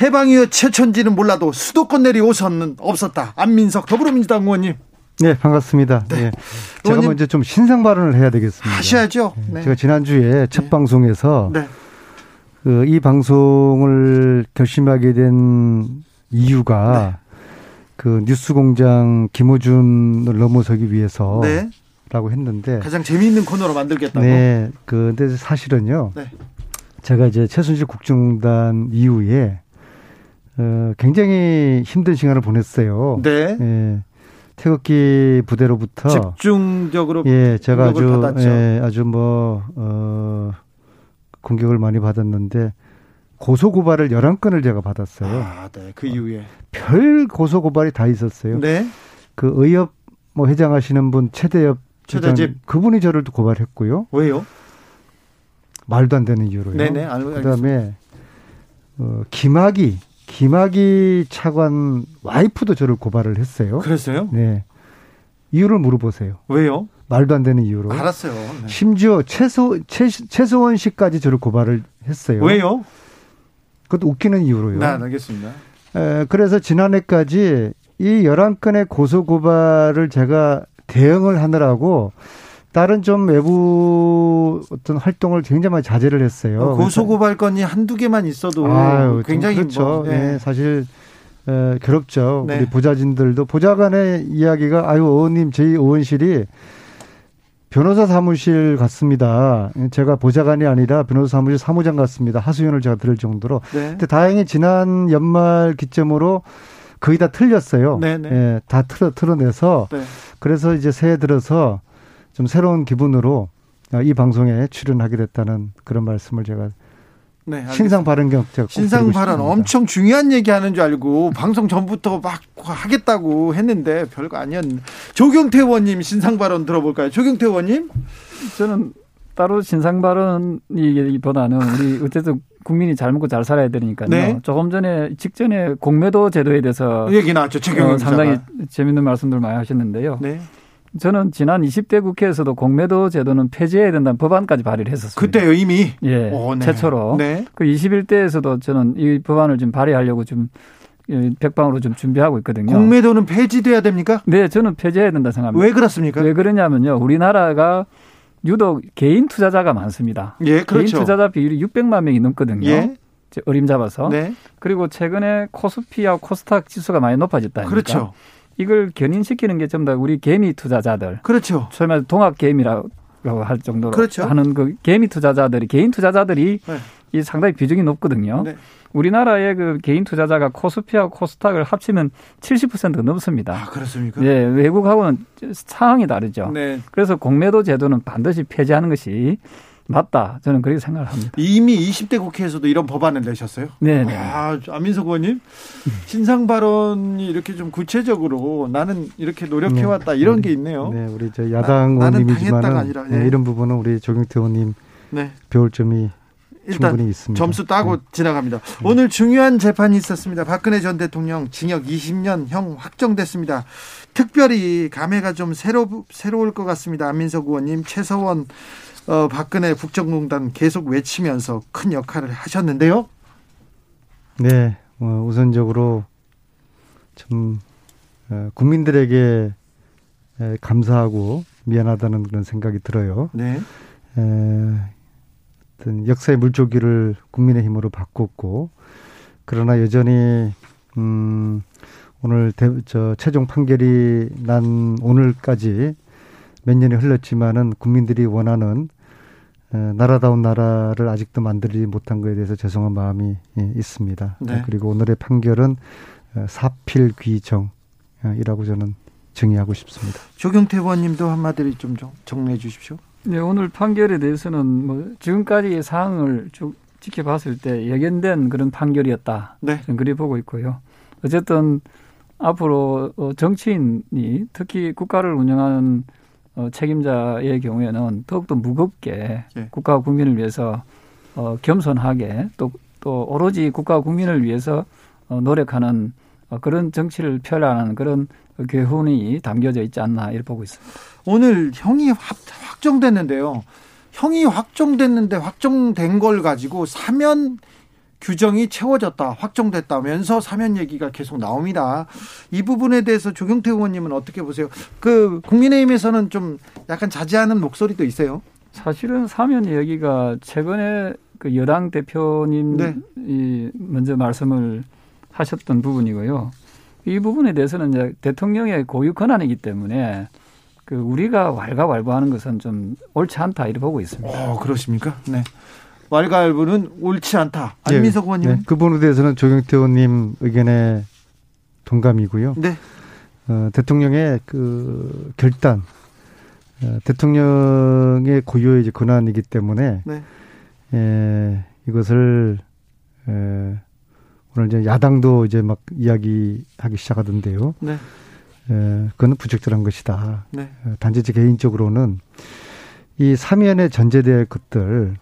해방이의 최천지는 몰라도 수도권 내리오선은 없었다. 안민석 더불어민주당 의원님 네, 반갑습니다. 네. 제가 의원님. 먼저 좀 신상 발언을 해야 되겠습니다. 하셔야죠. 네. 제가 지난주에 첫 방송에서 네. 그이 방송을 결심하게 된 이유가 네. 그 뉴스공장 김호준을 넘어서기 위해서라고 네. 했는데 가장 재미있는 코너로 만들겠다고. 네, 그 근데 사실은요. 네. 제가 이제 최순실 국정단 이후에 어, 굉장히 힘든 시간을 보냈어요. 네. 예. 태극기 부대로부터 집중적으로 예, 제가 공격을 아주 받았죠. 예, 아주 뭐 어, 공격을 많이 받았는데 고소 고발을 11건을 제가 받았어요. 아, 네. 그 이후에. 별 고소 고발이 다 있었어요. 네. 그 의협 뭐 회장하시는 분 최대엽 최대집. 그분이 저를 또 고발했고요. 왜요? 말도 안 되는 이유로요. 네네. 알-. 그다음에 어, 김학이 김학이 차관 와이프도 저를 고발을 했어요. 그랬어요? 네. 이유를 물어보세요. 왜요? 말도 안 되는 이유로. 알았어요. 네. 심지어 최소 최, 최소원 씨까지 저를 고발을 했어요. 왜요? 그것도 웃기는 이유로요. 네, 알겠습니다. 에, 그래서 지난해까지 이 11건의 고소 고발을 제가 대응을 하느라고 다른 좀 외부 어떤 활동을 굉장히 많이 자제를 했어요. 고소 고발 건이 한두 개만 있어도 아유, 굉장히 그렇죠. 뭐, 네. 네, 사실 에, 괴롭죠. 네. 우리 보좌진들도 보좌관의 이야기가 아유 의원님 저희 의원실이 변호사 사무실 같습니다. 제가 보좌관이 아니라 변호사 사무실 사무장 같습니다. 하수연을 제가 들을 정도로. 네. 근데 다행히 지난 연말 기점으로 거의 다 틀렸어요. 네, 네. 예, 다 틀어 틀어내서 네. 그래서 이제 새해 들어서 좀 새로운 기분으로 이 방송에 출연하게 됐다는 그런 말씀을 제가 네. 신상 발언 경 제가 꼭 신상 발언. 엄청 중요한 얘기 하는 줄 알고 방송 전부터 막 하겠다고 했는데 별거 아니었는데 조경태 의원님 신상 발언 들어볼까요? 조경태 의원님? 저는 따로 신상 발언이보다는 우리 어쨌든 국민이 잘 먹고 잘 살아야 되니까요. 네. 조금 전에 직전에 공매도 제도에 대해서 얘기 나왔죠. 최경영 어, 상당히. 재밌는 말씀들 많이 하셨는데요. 네. 저는 지난 20대 국회에서도 공매도 제도는 폐지해야 된다는 법안까지 발의를 했었습니다. 그때요 이미. 예, 오, 네. 최초로. 네. 그 21대에서도 저는 이 법안을 좀 발의하려고 좀 예, 백방으로 좀 준비하고 있거든요. 공매도는 폐지돼야 됩니까? 네, 저는 폐지해야 된다 생각합니다. 왜 그렇습니까? 왜 그러냐면요. 우리나라가 유독 개인 투자자가 많습니다. 예, 개인 그렇죠. 투자자 비율이 600만 명이 넘거든요. 예. 이제 어림 잡아서. 네. 그리고 최근에 코스피와 코스닥 지수가 많이 높아졌다. 아닙니까? 그렇죠. 이걸 견인시키는 게 전부 다 우리 개미 투자자들. 그렇죠. 말해 동학 개미라고 할 정도로 그렇죠. 하는 그 개미 투자자들이 개인 투자자들이 네. 이 상당히 비중이 높거든요. 네. 우리나라의 그 개인 투자자가 코스피와 코스닥을 합치면 70%가 넘습니다. 아, 그렇습니까? 예, 외국하고는 상황이 다르죠. 네. 그래서 공매도 제도는 반드시 폐지하는 것이 맞다. 저는 그렇게 생각을 합니다. 이미 20대 국회에서도 이런 법안을 내셨어요? 네, 네. 아, 안민석 의원님, 신상 발언이 이렇게 좀 구체적으로 나는 이렇게 노력해 왔다 이런 게 있네요. 네, 우리 저 야당 당했다가 아니라, 예. 네, 이런 부분은 우리 조경태 의원님 네. 배울 점이 일단 충분히 있습니다. 점수 따고 네. 지나갑니다. 오늘 중요한 재판이 있었습니다. 박근혜 전 대통령 징역 20년 형 확정됐습니다. 특별히 감회가 좀 새로 새로울 것 같습니다. 안민석 의원님, 최서원 어, 박근혜 국정농단 계속 외치면서 큰 역할을 하셨는데요. 네, 어, 우선적으로 참 어, 국민들에게 에, 감사하고 미안하다는 그런 생각이 들어요. 네. 에, 어떤 역사의 물조기를 국민의힘으로 바꿨고 그러나 여전히 음, 오늘 대, 저 최종 판결이 난 오늘까지 몇 년이 흘렀지만은 국민들이 원하는 에, 나라다운 나라를 아직도 만들지 못한 것에 대해서 죄송한 마음이 예, 있습니다. 네. 그리고 오늘의 판결은 어, 사필귀정이라고 저는 정의하고 싶습니다. 조경태 의원님도 한마디 좀 정- 정리해 주십시오. 네, 오늘 판결에 대해서는 뭐 지금까지의 사항을 쭉 지켜봤을 때 예견된 그런 판결이었다. 네. 저는 그리 보고 있고요. 어쨌든 앞으로 어, 정치인이 특히 국가를 운영하는 어, 책임자의 경우에는 더욱더 무겁게 예. 국가와 국민을 위해서 어, 겸손하게 또, 또 오로지 국가와 국민을 위해서 어, 노력하는 어, 그런 정치를 펴라는 그런 교훈이 담겨져 있지 않나 이렇게 보고 있습니다. 오늘 형이 확, 확정됐는데요. 형이 확정됐는데 확정된 걸 가지고 사면 규정이 채워졌다, 확정됐다면서 사면 얘기가 계속 나옵니다. 이 부분에 대해서 조경태 의원님은 어떻게 보세요? 그 국민의힘에서는 좀 약간 자제하는 목소리도 있어요. 사실은 사면 이야기가 최근에 그 여당 대표님이 네. 먼저 말씀을 하셨던 부분이고요. 이 부분에 대해서는 이제 대통령의 고유 권한이기 때문에 그 우리가 왈가왈부하는 것은 좀 옳지 않다 이렇게 보고 있습니다. 어, 그러십니까? 네. 왈가왈부는 옳지 않다. 안민석 의원님. 네, 그 부분에 대해서는 조경태 의원님 의견에 동감이고요. 네. 어, 대통령의 그 결단, 어, 대통령의 고유의 이제 권한이기 때문에 네. 에, 이것을 에, 오늘 이제 야당도 이제 막 이야기하기 시작하던데요. 네. 에, 그거는 부적절한 것이다. 네. 어, 단지 제 개인적으로는 이 사면에 전제될 것들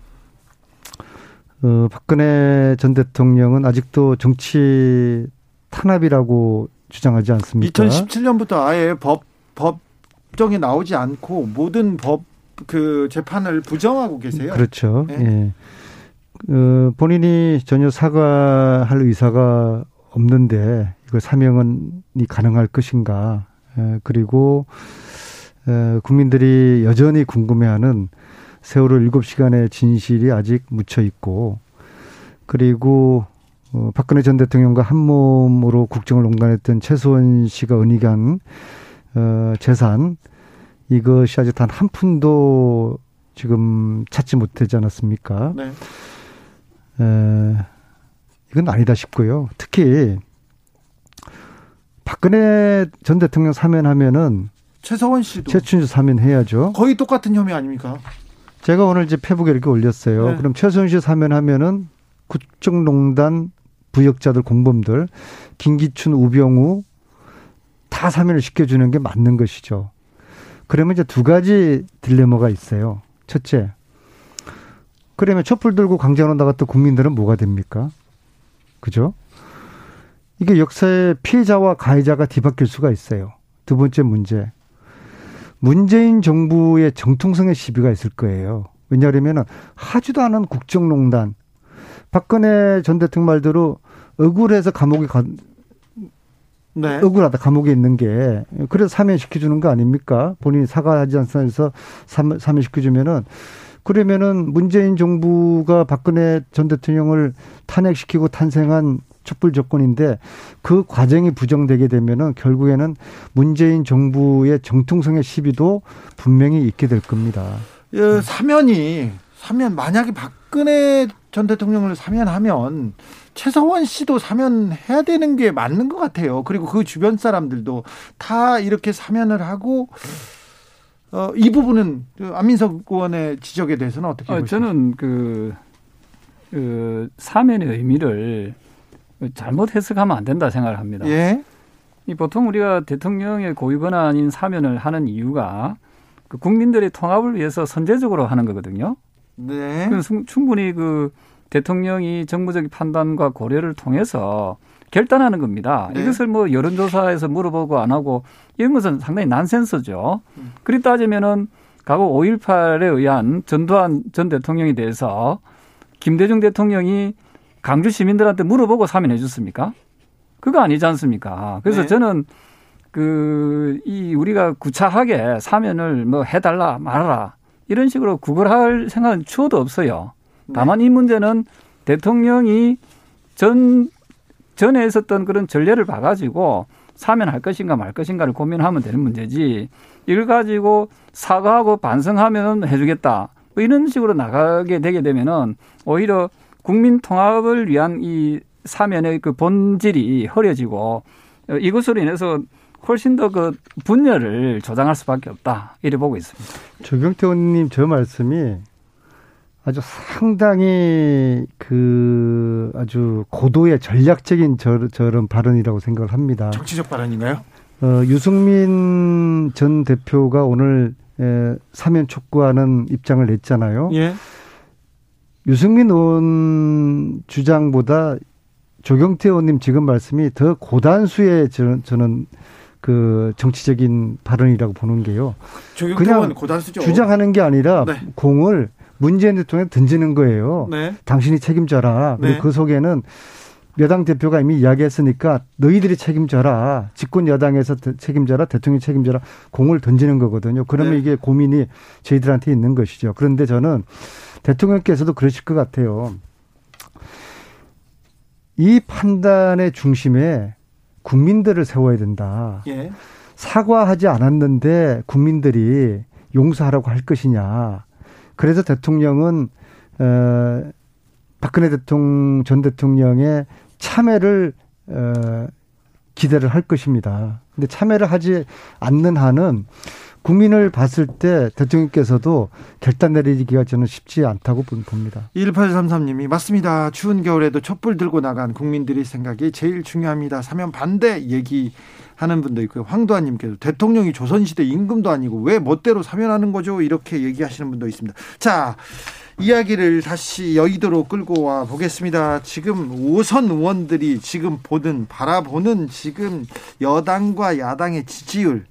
어, 박근혜 전 대통령은 아직도 정치 탄압이라고 주장하지 않습니까? 2017년부터 아예 법 법정에 나오지 않고 모든 법 그 재판을 부정하고 계세요. 그렇죠. 네. 예. 어, 본인이 전혀 사과할 의사가 없는데 이걸 사명이 가능할 것인가? 예, 그리고 에, 국민들이 여전히 궁금해하는 세월호 일곱 시간의 진실이 아직 묻혀 있고 그리고 어, 박근혜 전 대통령과 한 몸으로 국정을 농단했던 최소원 씨가 은닉한 어, 재산 이것이 아직 단 한 푼도 지금 찾지 못하지 않았습니까? 네. 에, 이건 아니다 싶고요. 특히 박근혜 전 대통령 사면하면은 최서원 씨도 최춘수 사면해야죠. 거의 똑같은 혐의 아닙니까? 제가 오늘 이제 페북에 이렇게 올렸어요. 네. 그럼 최서원 씨 사면 하면은 국정농단 부역자들 공범들 김기춘 우병우 다 사면을 시켜주는 게 맞는 것이죠. 그러면 이제 두 가지 딜레마가 있어요. 첫째, 그러면 촛불 들고 강제로 나갔던 국민들은 뭐가 됩니까? 그죠? 이게 역사의 피해자와 가해자가 뒤바뀔 수가 있어요. 두 번째 문제. 문재인 정부의 정통성의 시비가 있을 거예요. 왜냐하면 하지도 않은 국정농단. 박근혜 전 대통령 말대로 억울해서 감옥에 가, 네. 억울하다 감옥에 있는 게 그래서 사면시켜 주는 거 아닙니까? 본인이 사과하지 않아서 사면시켜 주면은 그러면은 문재인 정부가 박근혜 전 대통령을 탄핵시키고 탄생한 촛불 조건인데 그 과정이 부정되게 되면은 결국에는 문재인 정부의 정통성의 시비도 분명히 있게 될 겁니다. 예, 사면이 사면 만약에 박근혜 전 대통령을 사면하면 최서원 씨도 사면해야 되는 게 맞는 것 같아요. 그리고 그 주변 사람들도 다 이렇게 사면을 하고 어, 이 부분은 그 안민석 의원의 지적에 대해서는 어떻게 아, 보십니까? 저는 그, 그 사면의 의미를 잘못 해석하면 안 된다 생각을 합니다. 예. 이 보통 우리가 대통령의 고유 권한인 사면을 하는 이유가 그 국민들의 통합을 위해서 선제적으로 하는 거거든요. 네. 충분히 그 대통령이 정부적 판단과 고려를 통해서 결단하는 겁니다. 네. 이것을 뭐 여론조사에서 물어보고 안 하고 이런 것은 상당히 난센스죠. 음. 그리 따지면은 과거 5.18에 의한 전두환 전 대통령에 대해서 김대중 대통령이 강주 시민들한테 물어보고 사면해 줬습니까? 그거 아니지 않습니까? 그래서 네. 저는 그, 이, 우리가 구차하게 사면을 뭐 해달라 말아라. 이런 식으로 구걸할 생각은 추워도 없어요. 네. 다만 이 문제는 대통령이 전 전에 있었던 그런 전례를 봐가지고 사면할 것인가 말 것인가를 고민하면 되는 문제지 이걸 가지고 사과하고 반성하면 해주겠다 뭐 이런 식으로 나가게 되게 되면은 오히려 국민 통합을 위한 이 사면의 그 본질이 흐려지고 이것으로 인해서 훨씬 더 그 분열을 조장할 수밖에 없다 이래 보고 있습니다. 조경태 의원님 저 말씀이 아주 상당히 그 아주 고도의 전략적인 저, 저런 발언이라고 생각을 합니다. 정치적 발언인가요? 어, 유승민 전 대표가 오늘 에, 사면 촉구하는 입장을 냈잖아요. 예. 유승민 의원 주장보다 조경태 의원님 지금 말씀이 더 고단수의 저는, 저는 그 정치적인 발언이라고 보는 게요. 그냥 고단수죠. 주장하는 게 아니라 네. 공을 문재인 대통령 던지는 거예요. 네. 당신이 책임져라. 그리고 네. 그 속에는 여당 대표가 이미 이야기했으니까 너희들이 책임져라. 집권 여당에서 책임져라. 대통령이 책임져라. 공을 던지는 거거든요. 그러면 네. 이게 고민이 저희들한테 있는 것이죠. 그런데 저는 대통령께서도 그러실 것 같아요. 이 판단의 중심에 국민들을 세워야 된다. 예. 사과하지 않았는데 국민들이 용서하라고 할 것이냐. 그래서 대통령은 어, 박근혜 대통령 전 대통령의 참여를 어, 기대를 할 것입니다. 근데 참여를 하지 않는 한은 국민을 봤을 때 대통령께서도 결단 내리기가 저는 쉽지 않다고 봅니다. 1833님이 맞습니다. 추운 겨울에도 촛불 들고 나간 국민들의 생각이 제일 중요합니다. 사면 반대 얘기 하는 분도 있고요. 황도아님께서 대통령이 조선시대 임금도 아니고 왜 멋대로 사면하는 거죠? 이렇게 얘기하시는 분도 있습니다. 자, 이야기를 다시 여의도로 끌고 와 보겠습니다. 지금 오선 의원들이 지금 보는 바라보는 지금 여당과 야당의 지지율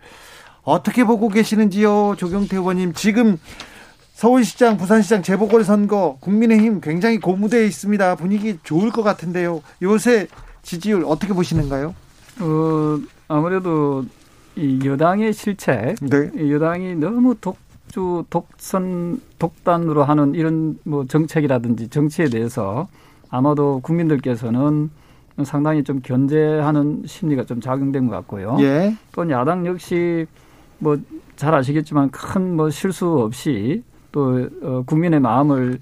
어떻게 보고 계시는지요, 조경태 의원님. 지금 서울시장, 부산시장 재보궐선거 국민의힘 굉장히 고무되어 있습니다. 분위기 좋을 것 같은데요. 요새 지지율 어떻게 보시는가요? 어, 아무래도 이 여당의 실책, 네. 이 여당이 너무 독 주, 독선, 독단으로 하는 이런 뭐 정책이라든지 정치에 대해서 아마도 국민들께서는 상당히 좀 견제하는 심리가 좀 작용된 것 같고요. 예. 또 야당 역시 뭐 잘 아시겠지만 큰 뭐 실수 없이 또 어, 국민의 마음을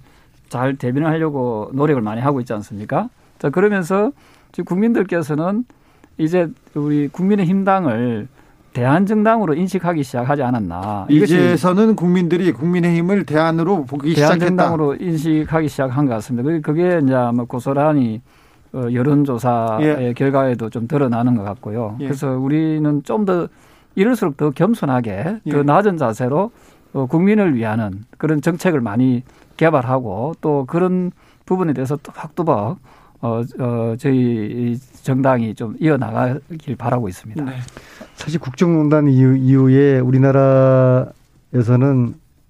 잘 대변하려고 노력을 많이 하고 있지 않습니까? 자 그러면서 지금 국민들께서는 이제 우리 국민의 힘당을 대한정당으로 인식하기 시작하지 않았나. 이제서는 국민들이 국민의힘을 대안으로 보기 시작했다. 대한정당으로 인식하기 시작한 것 같습니다. 그게 이제 아마 고스란히 어, 여론조사의 예. 결과에도 좀 드러나는 것 같고요. 예. 그래서 우리는 좀 더 이럴수록 더 겸손하게 예. 더 낮은 자세로 어, 국민을 위하는 그런 정책을 많이 개발하고 또 그런 부분에 대해서 또박또박 어, 어, 저희 정당이 좀 이어나가길 바라고 있습니다. 네. 사실 국정농단 이후, 이후에 우리나라에서는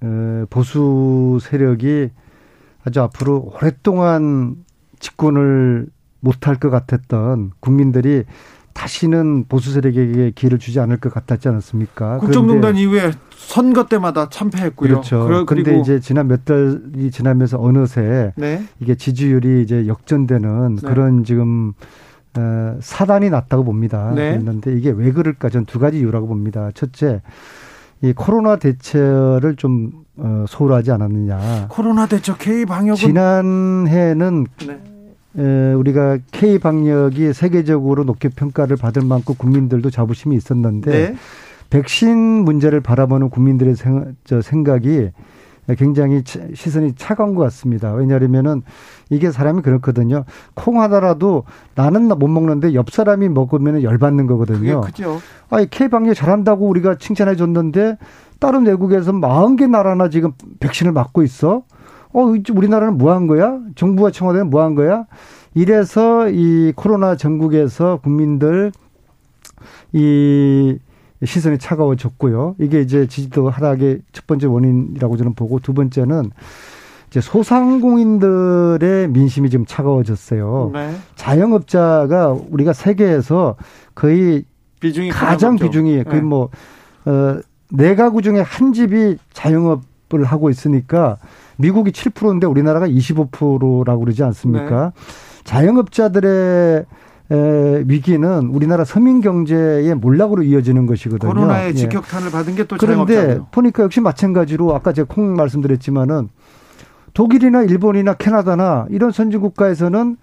어, 보수 세력이 아주 앞으로 오랫동안 집권을 못할 것 같았던 국민들이 다시는 보수 세력에게 기회를 주지 않을 것 같았지 않았습니까? 국정농단 이후에 선거 때마다 참패했고요. 그렇죠. 그런데 이제 지난 몇 달이 지나면서 어느새 네. 이게 지지율이 이제 역전되는 네. 그런 지금 어, 사단이 났다고 봅니다. 네. 그랬는데 이게 왜 그럴까? 전 두 가지 이유라고 봅니다. 첫째, 이 코로나 대처를 좀 어, 소홀하지 않았느냐. 코로나 대처 K 방역은 지난해는 네. 에, 우리가 K 방역이 세계적으로 높게 평가를 받을 만큼 국민들도 자부심이 있었는데 네. 백신 문제를 바라보는 국민들의 생, 저 생각이 굉장히 시선이 차가운 것 같습니다. 왜냐하면은 이게 사람이 그렇거든요. 콩 하나라도 나는 못 먹는데 옆 사람이 먹으면 열받는 거거든요. 그죠. 아니 K 방역 잘한다고 우리가 칭찬해 줬는데 다른 외국에서 40개 나라나 지금 백신을 맞고 있어. 어, 우리나라는 뭐 한 거야? 정부와 청와대는 뭐 한 거야? 이래서 이 코로나 전국에서 국민들 이 시선이 차가워졌고요. 이게 이제 지지도 하락의 첫 번째 원인이라고 저는 보고 두 번째는 이제 소상공인들의 민심이 지금 차가워졌어요. 네. 자영업자가 우리가 세계에서 거의 비중이 가장 비중이 거의 네. 뭐, 어, 네 가구 중에 한 집이 자영업을 하고 있으니까 미국이 7%인데 우리나라가 25%라고 그러지 않습니까? 네. 자영업자들의 에, 위기는 우리나라 서민 경제의 몰락으로 이어지는 것이거든요. 코로나의 예. 직격탄을 받은 게 또 그런데 자영업자고요. 보니까 역시 마찬가지로 아까 제가 콩 말씀드렸지만은 독일이나 일본이나 캐나다나 이런 선진 국가에서는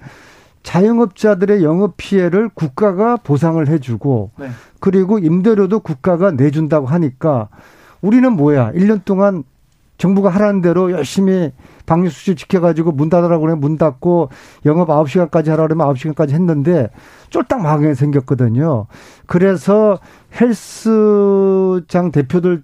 자영업자들의 영업 피해를 국가가 보상을 해주고 네. 그리고 임대료도 국가가 내준다고 하니까 우리는 뭐야? 1년 동안 정부가 하라는 대로 열심히 방역 수칙 지켜가지고 문 닫으라고 그러면 문 닫고 영업 9시간까지 하라 그러면 9시간까지 했는데 쫄딱 망하게 생겼거든요. 그래서 헬스장 대표들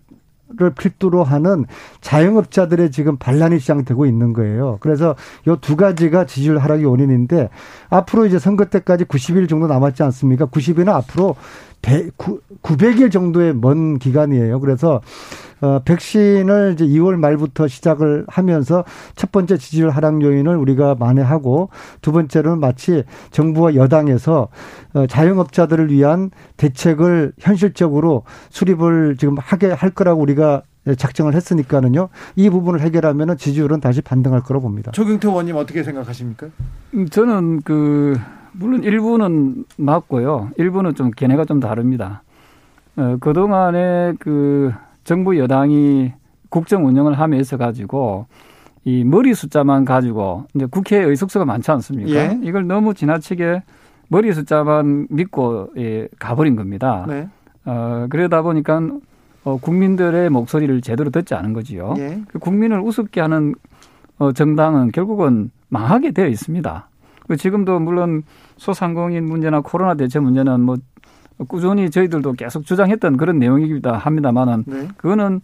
를 필두로 하는 자영업자들의 지금 반란이 시작되고 있는 거예요. 그래서 요 두 가지가 지지율 하락의 원인인데 앞으로 이제 선거 때까지 90일 정도 남았지 않습니까? 90일은 앞으로 100, 900일 정도의 먼 기간이에요. 그래서 어, 백신을 이제 2월 말부터 시작을 하면서 첫 번째 지지율 하락 요인을 우리가 만회하고 두 번째로는 마치 정부와 여당에서 어, 자영업자들을 위한 대책을 현실적으로 수립을 지금 하게 할 거라고 우리가 작정을 했으니까는요. 이 부분을 해결하면은 지지율은 다시 반등할 거라고 봅니다. 조경태 의원님 어떻게 생각하십니까? 음, 저는 그 물론 일부는 맞고요. 일부는 좀 견해가 좀 다릅니다. 어, 그동안에 그 정부 여당이 국정 운영을 하면서 가지고 이 머리 숫자만 가지고 이제 국회에 의석수가 많지 않습니까? 예. 이걸 너무 지나치게 머리 숫자만 믿고 예, 가버린 겁니다. 네. 어, 그러다 보니까 어, 국민들의 목소리를 제대로 듣지 않은 거지요. 예. 그 국민을 우습게 하는 어, 정당은 결국은 망하게 되어 있습니다. 그 지금도 물론 소상공인 문제나 코로나 대체 문제는 뭐 꾸준히 저희들도 계속 주장했던 그런 내용이기도 합니다만은 네. 그거는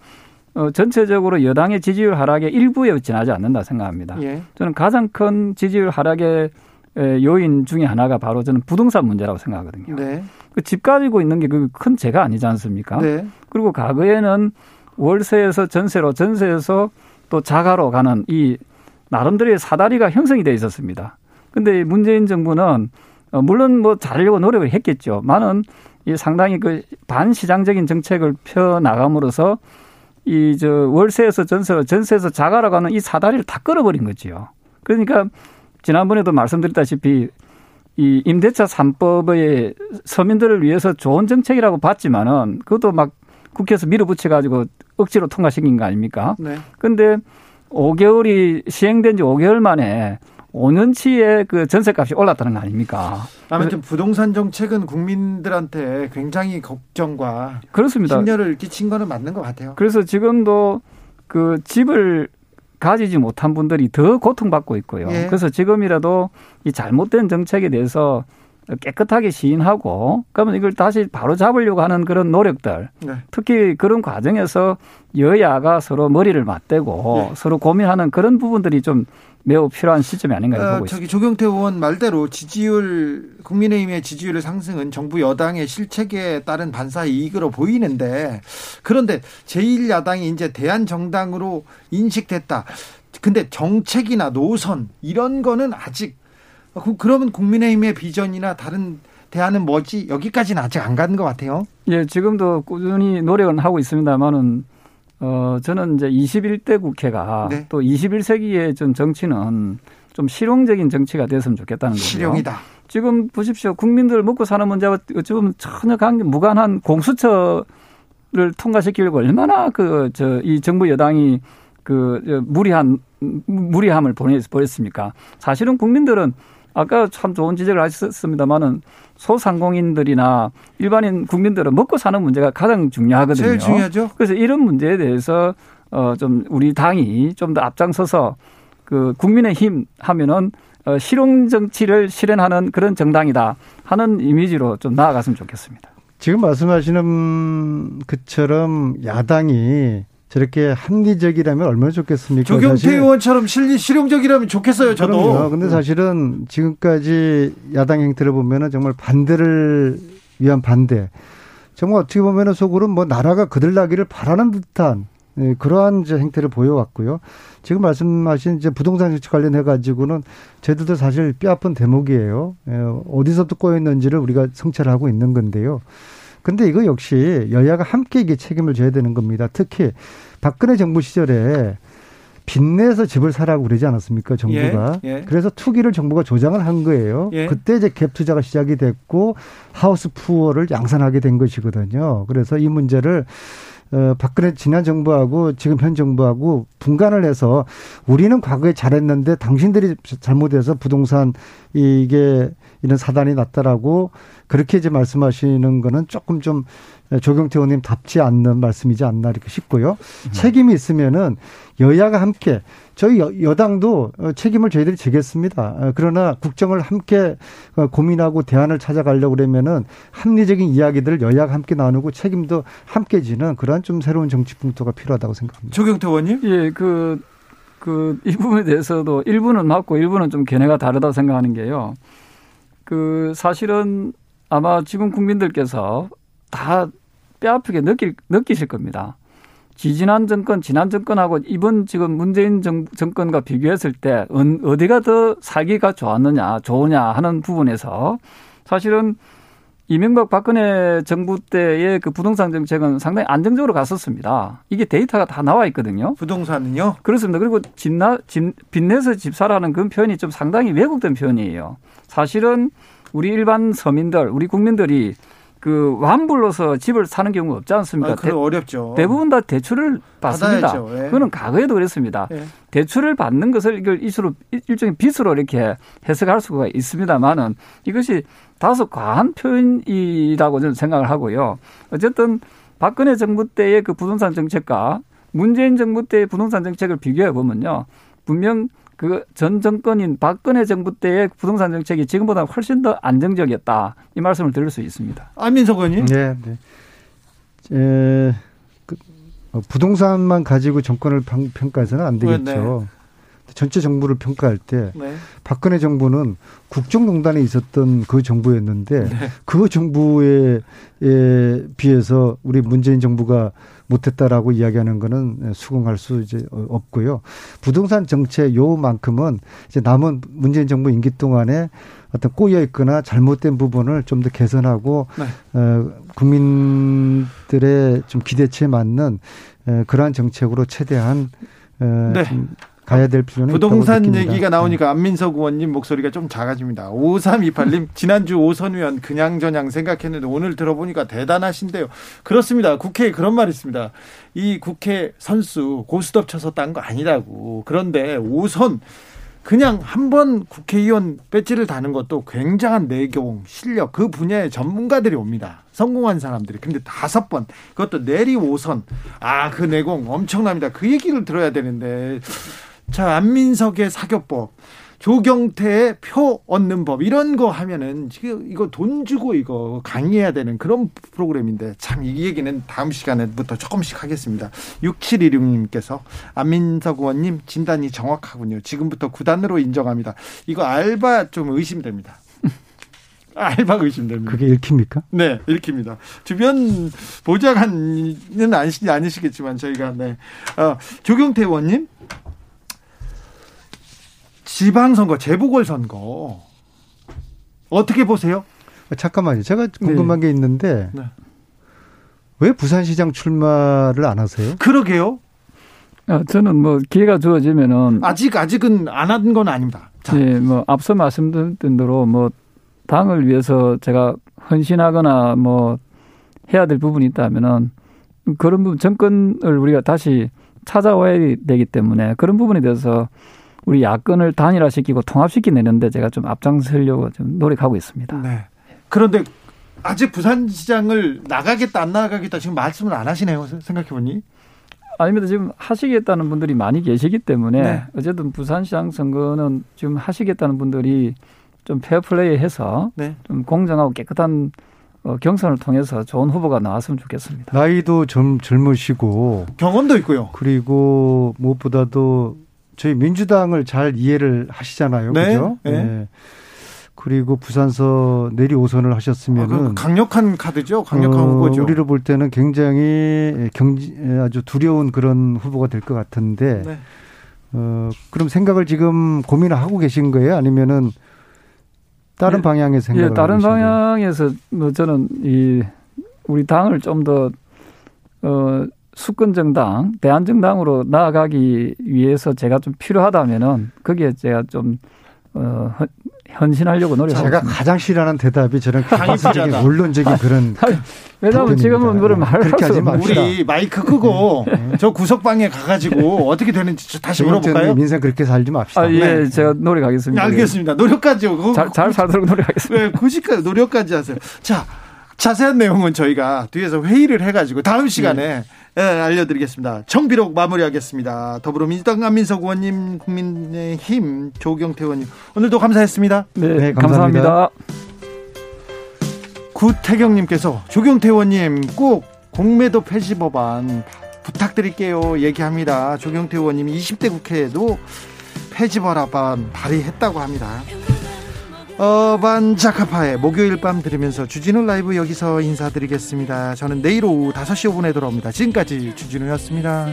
어, 전체적으로 여당의 지지율 하락의 일부에 지나지 않는다 생각합니다. 예. 저는 가장 큰 지지율 하락의 요인 중에 하나가 바로 저는 부동산 문제라고 생각하거든요. 네. 그집 가지고 있는 게 그 큰 죄가 아니지 않습니까? 네. 그리고 과거에는 월세에서 전세로, 전세에서 또 자가로 가는 이 나름대로의 사다리가 형성이 돼 있었습니다. 근데 문재인 정부는 어, 물론 뭐 잘하려고 노력을 했겠죠. 많은 이 상당히 그 반시장적인 정책을 펴 나감으로써 이 저 월세에서 전세로 전세에서 자가로 가는 이 사다리를 다 끌어버린 거지요. 그러니까 지난번에도 말씀드렸다시피 이 임대차 3법의 서민들을 위해서 좋은 정책이라고 봤지만은 그것도 막 국회에서 밀어붙여 가지고 억지로 통과시킨 거 아닙니까? 네. 근데 5개월이 시행된 지 5개월 만에 5년치의 그 전세값이 올랐다는 거 아닙니까? 아무튼 부동산 정책은 국민들한테 굉장히 걱정과 그렇습니다. 심려를 끼친 거는 맞는 것 같아요. 그래서 지금도 그 집을 가지지 못한 분들이 더 고통받고 있고요. 예. 그래서 지금이라도 이 잘못된 정책에 대해서 깨끗하게 시인하고 그러면 이걸 다시 바로 잡으려고 하는 그런 노력들 네. 특히 그런 과정에서 여야가 서로 머리를 맞대고 네. 서로 고민하는 그런 부분들이 좀 매우 필요한 시점이 아닌가 어, 보고 저기 있습니다. 조경태 의원 말대로 지지율 국민의힘의 지지율의 상승은 정부 여당의 실책에 따른 반사 이익으로 보이는데 그런데 제1야당이 이제 대한정당으로 인식됐다. 근데 정책이나 노선 이런 거는 아직 어, 그러면 국민의힘의 비전이나 다른 대안은 뭐지? 여기까지는 아직 안 가는 것 같아요. 예, 지금도 꾸준히 노력은 하고 있습니다만은 어 저는 이제 21대 국회가 네. 또 21세기의 좀 정치는 좀 실용적인 정치가 됐으면 좋겠다는 거죠. 실용이다. 지금 보십시오. 국민들 먹고 사는 문제와 보면 전혀 관계 무관한 공수처를 통과시키려고 얼마나 그 저 이 정부 여당이 그 무리한 무리함을 보냈습니까? 사실은 국민들은 아까 참 좋은 지적을 하셨습니다만은 소상공인들이나 일반인 국민들은 먹고 사는 문제가 가장 중요하거든요. 제일 중요하죠. 그래서 이런 문제에 대해서 어좀 우리 당이 좀 더 앞장서서 그 국민의 힘 하면은 어 실용 정치를 실현하는 그런 정당이다 하는 이미지로 좀 나아갔으면 좋겠습니다. 지금 말씀하시는 그처럼 야당이 저렇게 합리적이라면 얼마나 좋겠습니까? 조경태 의원처럼 실, 실용적이라면 좋겠어요, 저도. 그럼요. 근데 사실은 지금까지 야당 행태를 보면은 정말 반대를 위한 반대. 정말 어떻게 보면은 속으로 뭐 나라가 그들나기를 바라는 듯한 예, 그러한 이제 행태를 보여왔고요. 지금 말씀하신 이제 부동산 정책 관련해 가지고는 저희들도 사실 뼈아픈 대목이에요. 예, 어디서부터 꼬였는지를 우리가 성찰하고 있는 건데요. 근데 이거 역시 여야가 함께 이게 책임을 져야 되는 겁니다. 특히 박근혜 정부 시절에 빚내서 집을 사라고 그러지 않았습니까 정부가 예, 예. 그래서 투기를 정부가 조장을 한 거예요 예. 그때 이제 갭 투자가 시작이 됐고 하우스 푸어를 양산하게 된 것이거든요 그래서 이 문제를 어, 박근혜 지난 정부하고 지금 현 정부하고 분간을 해서 우리는 과거에 잘했는데 당신들이 잘못해서 부동산 이게 이런 사단이 났다라고 그렇게 이제 말씀하시는 거는 조금 좀 조경태 의원님 답지 않는 말씀이지 않나 이렇게 싶고요. 음. 책임이 있으면은 여야가 함께 저희 여당도 책임을 저희들이 지겠습니다. 어, 그러나 국정을 함께 어, 고민하고 대안을 찾아가려고 그러면은 합리적인 이야기들을 여야가 함께 나누고 책임도 함께 지는 그러한 좀 새로운 정치 풍토가 필요하다고 생각합니다. 조경태 의원님? 예, 그, 그, 이 부분에 대해서도 일부는 맞고 일부는 좀 견해가 다르다고 생각하는 게요. 그, 사실은 아마 지금 국민들께서 다 뼈아프게 느낄, 느끼실 겁니다. 지지난 정권, 지난 정권하고 이번 지금 문재인 정, 정권과 비교했을 때 어디가 더 살기가 좋았느냐, 좋으냐 하는 부분에서 사실은 이명박 박근혜 정부 때의 그 부동산 정책은 상당히 안정적으로 갔었습니다. 이게 데이터가 다 나와 있거든요. 부동산은요? 그렇습니다. 그리고 집나, 집, 빚내서 집 사라는 그런 표현이 좀 상당히 왜곡된 표현이에요. 사실은 우리 일반 서민들, 우리 국민들이 그 완불로서 집을 사는 경우가 없지 않습니까? 아, 대, 어렵죠. 대부분 다 대출을 받습니다. 예. 그거는 과거에도 그랬습니다. 예. 대출을 받는 것을 이걸 이수로 일종의 빚으로 이렇게 해석할 수가 있습니다만은 이것이 다소 과한 표현이라고 저는 생각을 하고요. 어쨌든 박근혜 정부 때의 그 부동산 정책과 문재인 정부 때의 부동산 정책을 비교해 보면요. 분명 그 전 정권인 박근혜 정부 때의 부동산 정책이 지금보다 훨씬 더 안정적이었다. 이 말씀을 드릴 수 있습니다. 안민석 의원님. 네. 네. 에, 그, 어, 부동산만 가지고 정권을 평가해서는 안 되겠죠. 네. 전체 정부를 평가할 때 네. 박근혜 정부는 국정농단에 있었던 그 정부였는데 네. 그 정부에 비해서 우리 문재인 정부가 못했다라고 이야기하는 거는 수긍할 수 이제 없고요. 부동산 정책 요만큼은 이제 남은 문재인 정부 임기 동안에 어떤 꼬여 있거나 잘못된 부분을 좀 더 개선하고 네. 어, 국민들의 좀 기대치에 맞는 에, 그러한 정책으로 최대한 어, 네. 가야 될 필요는 부동산 얘기가 나오니까 네. 안민석 의원님 목소리가 좀 작아집니다. 5328님 [laughs] 지난주 오선 의원 그냥 저냥 생각했는데 오늘 들어보니까 대단하신데요. 그렇습니다. 국회에 그런 말이 있습니다. 이 국회 선수 고스톱 쳐서 딴 거 아니라고. 그런데 오선 그냥 한 번 국회의원 배지를 다는 것도 굉장한 내공, 실력, 그 분야의 전문가들이 옵니다. 성공한 사람들이. 근데 다섯 번, 그것도 내리 오선. 아, 그 내공 엄청납니다. 그 얘기를 들어야 되는데. 자, 안민석의 사교법. 조경태의 표 얻는 법 이런 거 하면은 지금 이거 돈 주고 이거 강의해야 되는 그런 프로그램인데 참 이 얘기는 다음 시간에부터 조금씩 하겠습니다. 6716님께서 안민석 의원님 진단이 정확하군요. 지금부터 구단으로 인정합니다. 이거 알바 좀 의심됩니다. [laughs] 알바 의심됩니다. 그게 읽힙니까? 네, 읽힙니다. 주변 보좌관은 아니시, 아니시겠지만 저희가 네. 어, 조경태 의원님 지방선거, 재보궐선거 어떻게 보세요? 아, 잠깐만요. 제가 궁금한 네. 게 있는데 네. 왜 부산시장 출마를 안 하세요? 그러게요. 아, 저는 뭐 기회가 주어지면은 아직 아직은 안 한 건 아닙니다. 자. 예, 뭐 앞서 말씀드린 대로 뭐 당을 위해서 제가 헌신하거나 뭐 해야 될 부분이 있다면은 그런 부분 정권을 우리가 다시 찾아와야 되기 때문에 그런 부분에 대해서 우리 야권을 단일화시키고 통합시키내는데 제가 좀 앞장서려고 좀 노력하고 있습니다. 네. 그런데 아직 부산시장을 나가겠다 안 나가겠다 지금 말씀을 안 하시네요. 생각해 보니. 아닙니다. 지금 하시겠다는 분들이 많이 계시기 때문에 네. 어쨌든 부산시장 선거는 지금 하시겠다는 분들이 좀 페어플레이해서 네. 좀 공정하고 깨끗한 어, 경선을 통해서 좋은 후보가 나왔으면 좋겠습니다. 나이도 좀 젊으시고 경험도 있고요. 그리고 무엇보다도 저희 민주당을 잘 이해를 하시잖아요. 네. 그죠? 네. 네. 그리고 부산서 내리 오선을 하셨으면은 아, 강력한 카드죠. 강력한 어, 후보죠. 우리를 볼 때는 굉장히 경지 아주 두려운 그런 후보가 될 것 같은데 네. 어, 그럼 생각을 지금 고민을 하고 계신 거예요? 아니면은 다른 네. 방향에서 생각을 예, 다른 방향에서 뭐 저는 이 우리 당을 좀더 어, 수권 정당, 대한 정당으로 나아가기 위해서 제가 좀 필요하다면은 거기에 제가 좀 어, 헌신하려고 노력하고 제가 있습니다. 가장 싫어하는 대답이 저런 가부적인 원론적인 그런 [laughs] 왜냐하면 지금은 그런 말을 하지 맙시다. 우리 마이크 끄고 네. 저 구석방에 가가지고 어떻게 되는지 다시 물어볼까요? 민생 그렇게 살지 맙시다. 아, 예, 네. 제가 노력하겠습니다. 알겠습니다. 노력까지요. 잘, 잘 살도록 노력하겠습니다. 네, 굳이까지 노력까지 하세요. 자, 자세한 내용은 저희가 뒤에서 회의를 해가지고 다음 시간에 네. 네, 알려드리겠습니다. 정비록 마무리하겠습니다. 더불어민주당 안민석 의원님, 국민의힘 조경태 의원님 오늘도 감사했습니다. 네, 네 감사합니다. 감사합니다. 구태경님께서 조경태 의원님 꼭 공매도 폐지 법안 부탁드릴게요. 얘기합니다. 조경태 의원님 20대 국회에도 폐지 법안 발의했다고 합니다. 어반 자카파의 목요일 밤 들으면서 주진우 라이브 여기서 인사드리겠습니다. 저는 내일 오후 5시 5분에 돌아옵니다. 지금까지 주진우였습니다.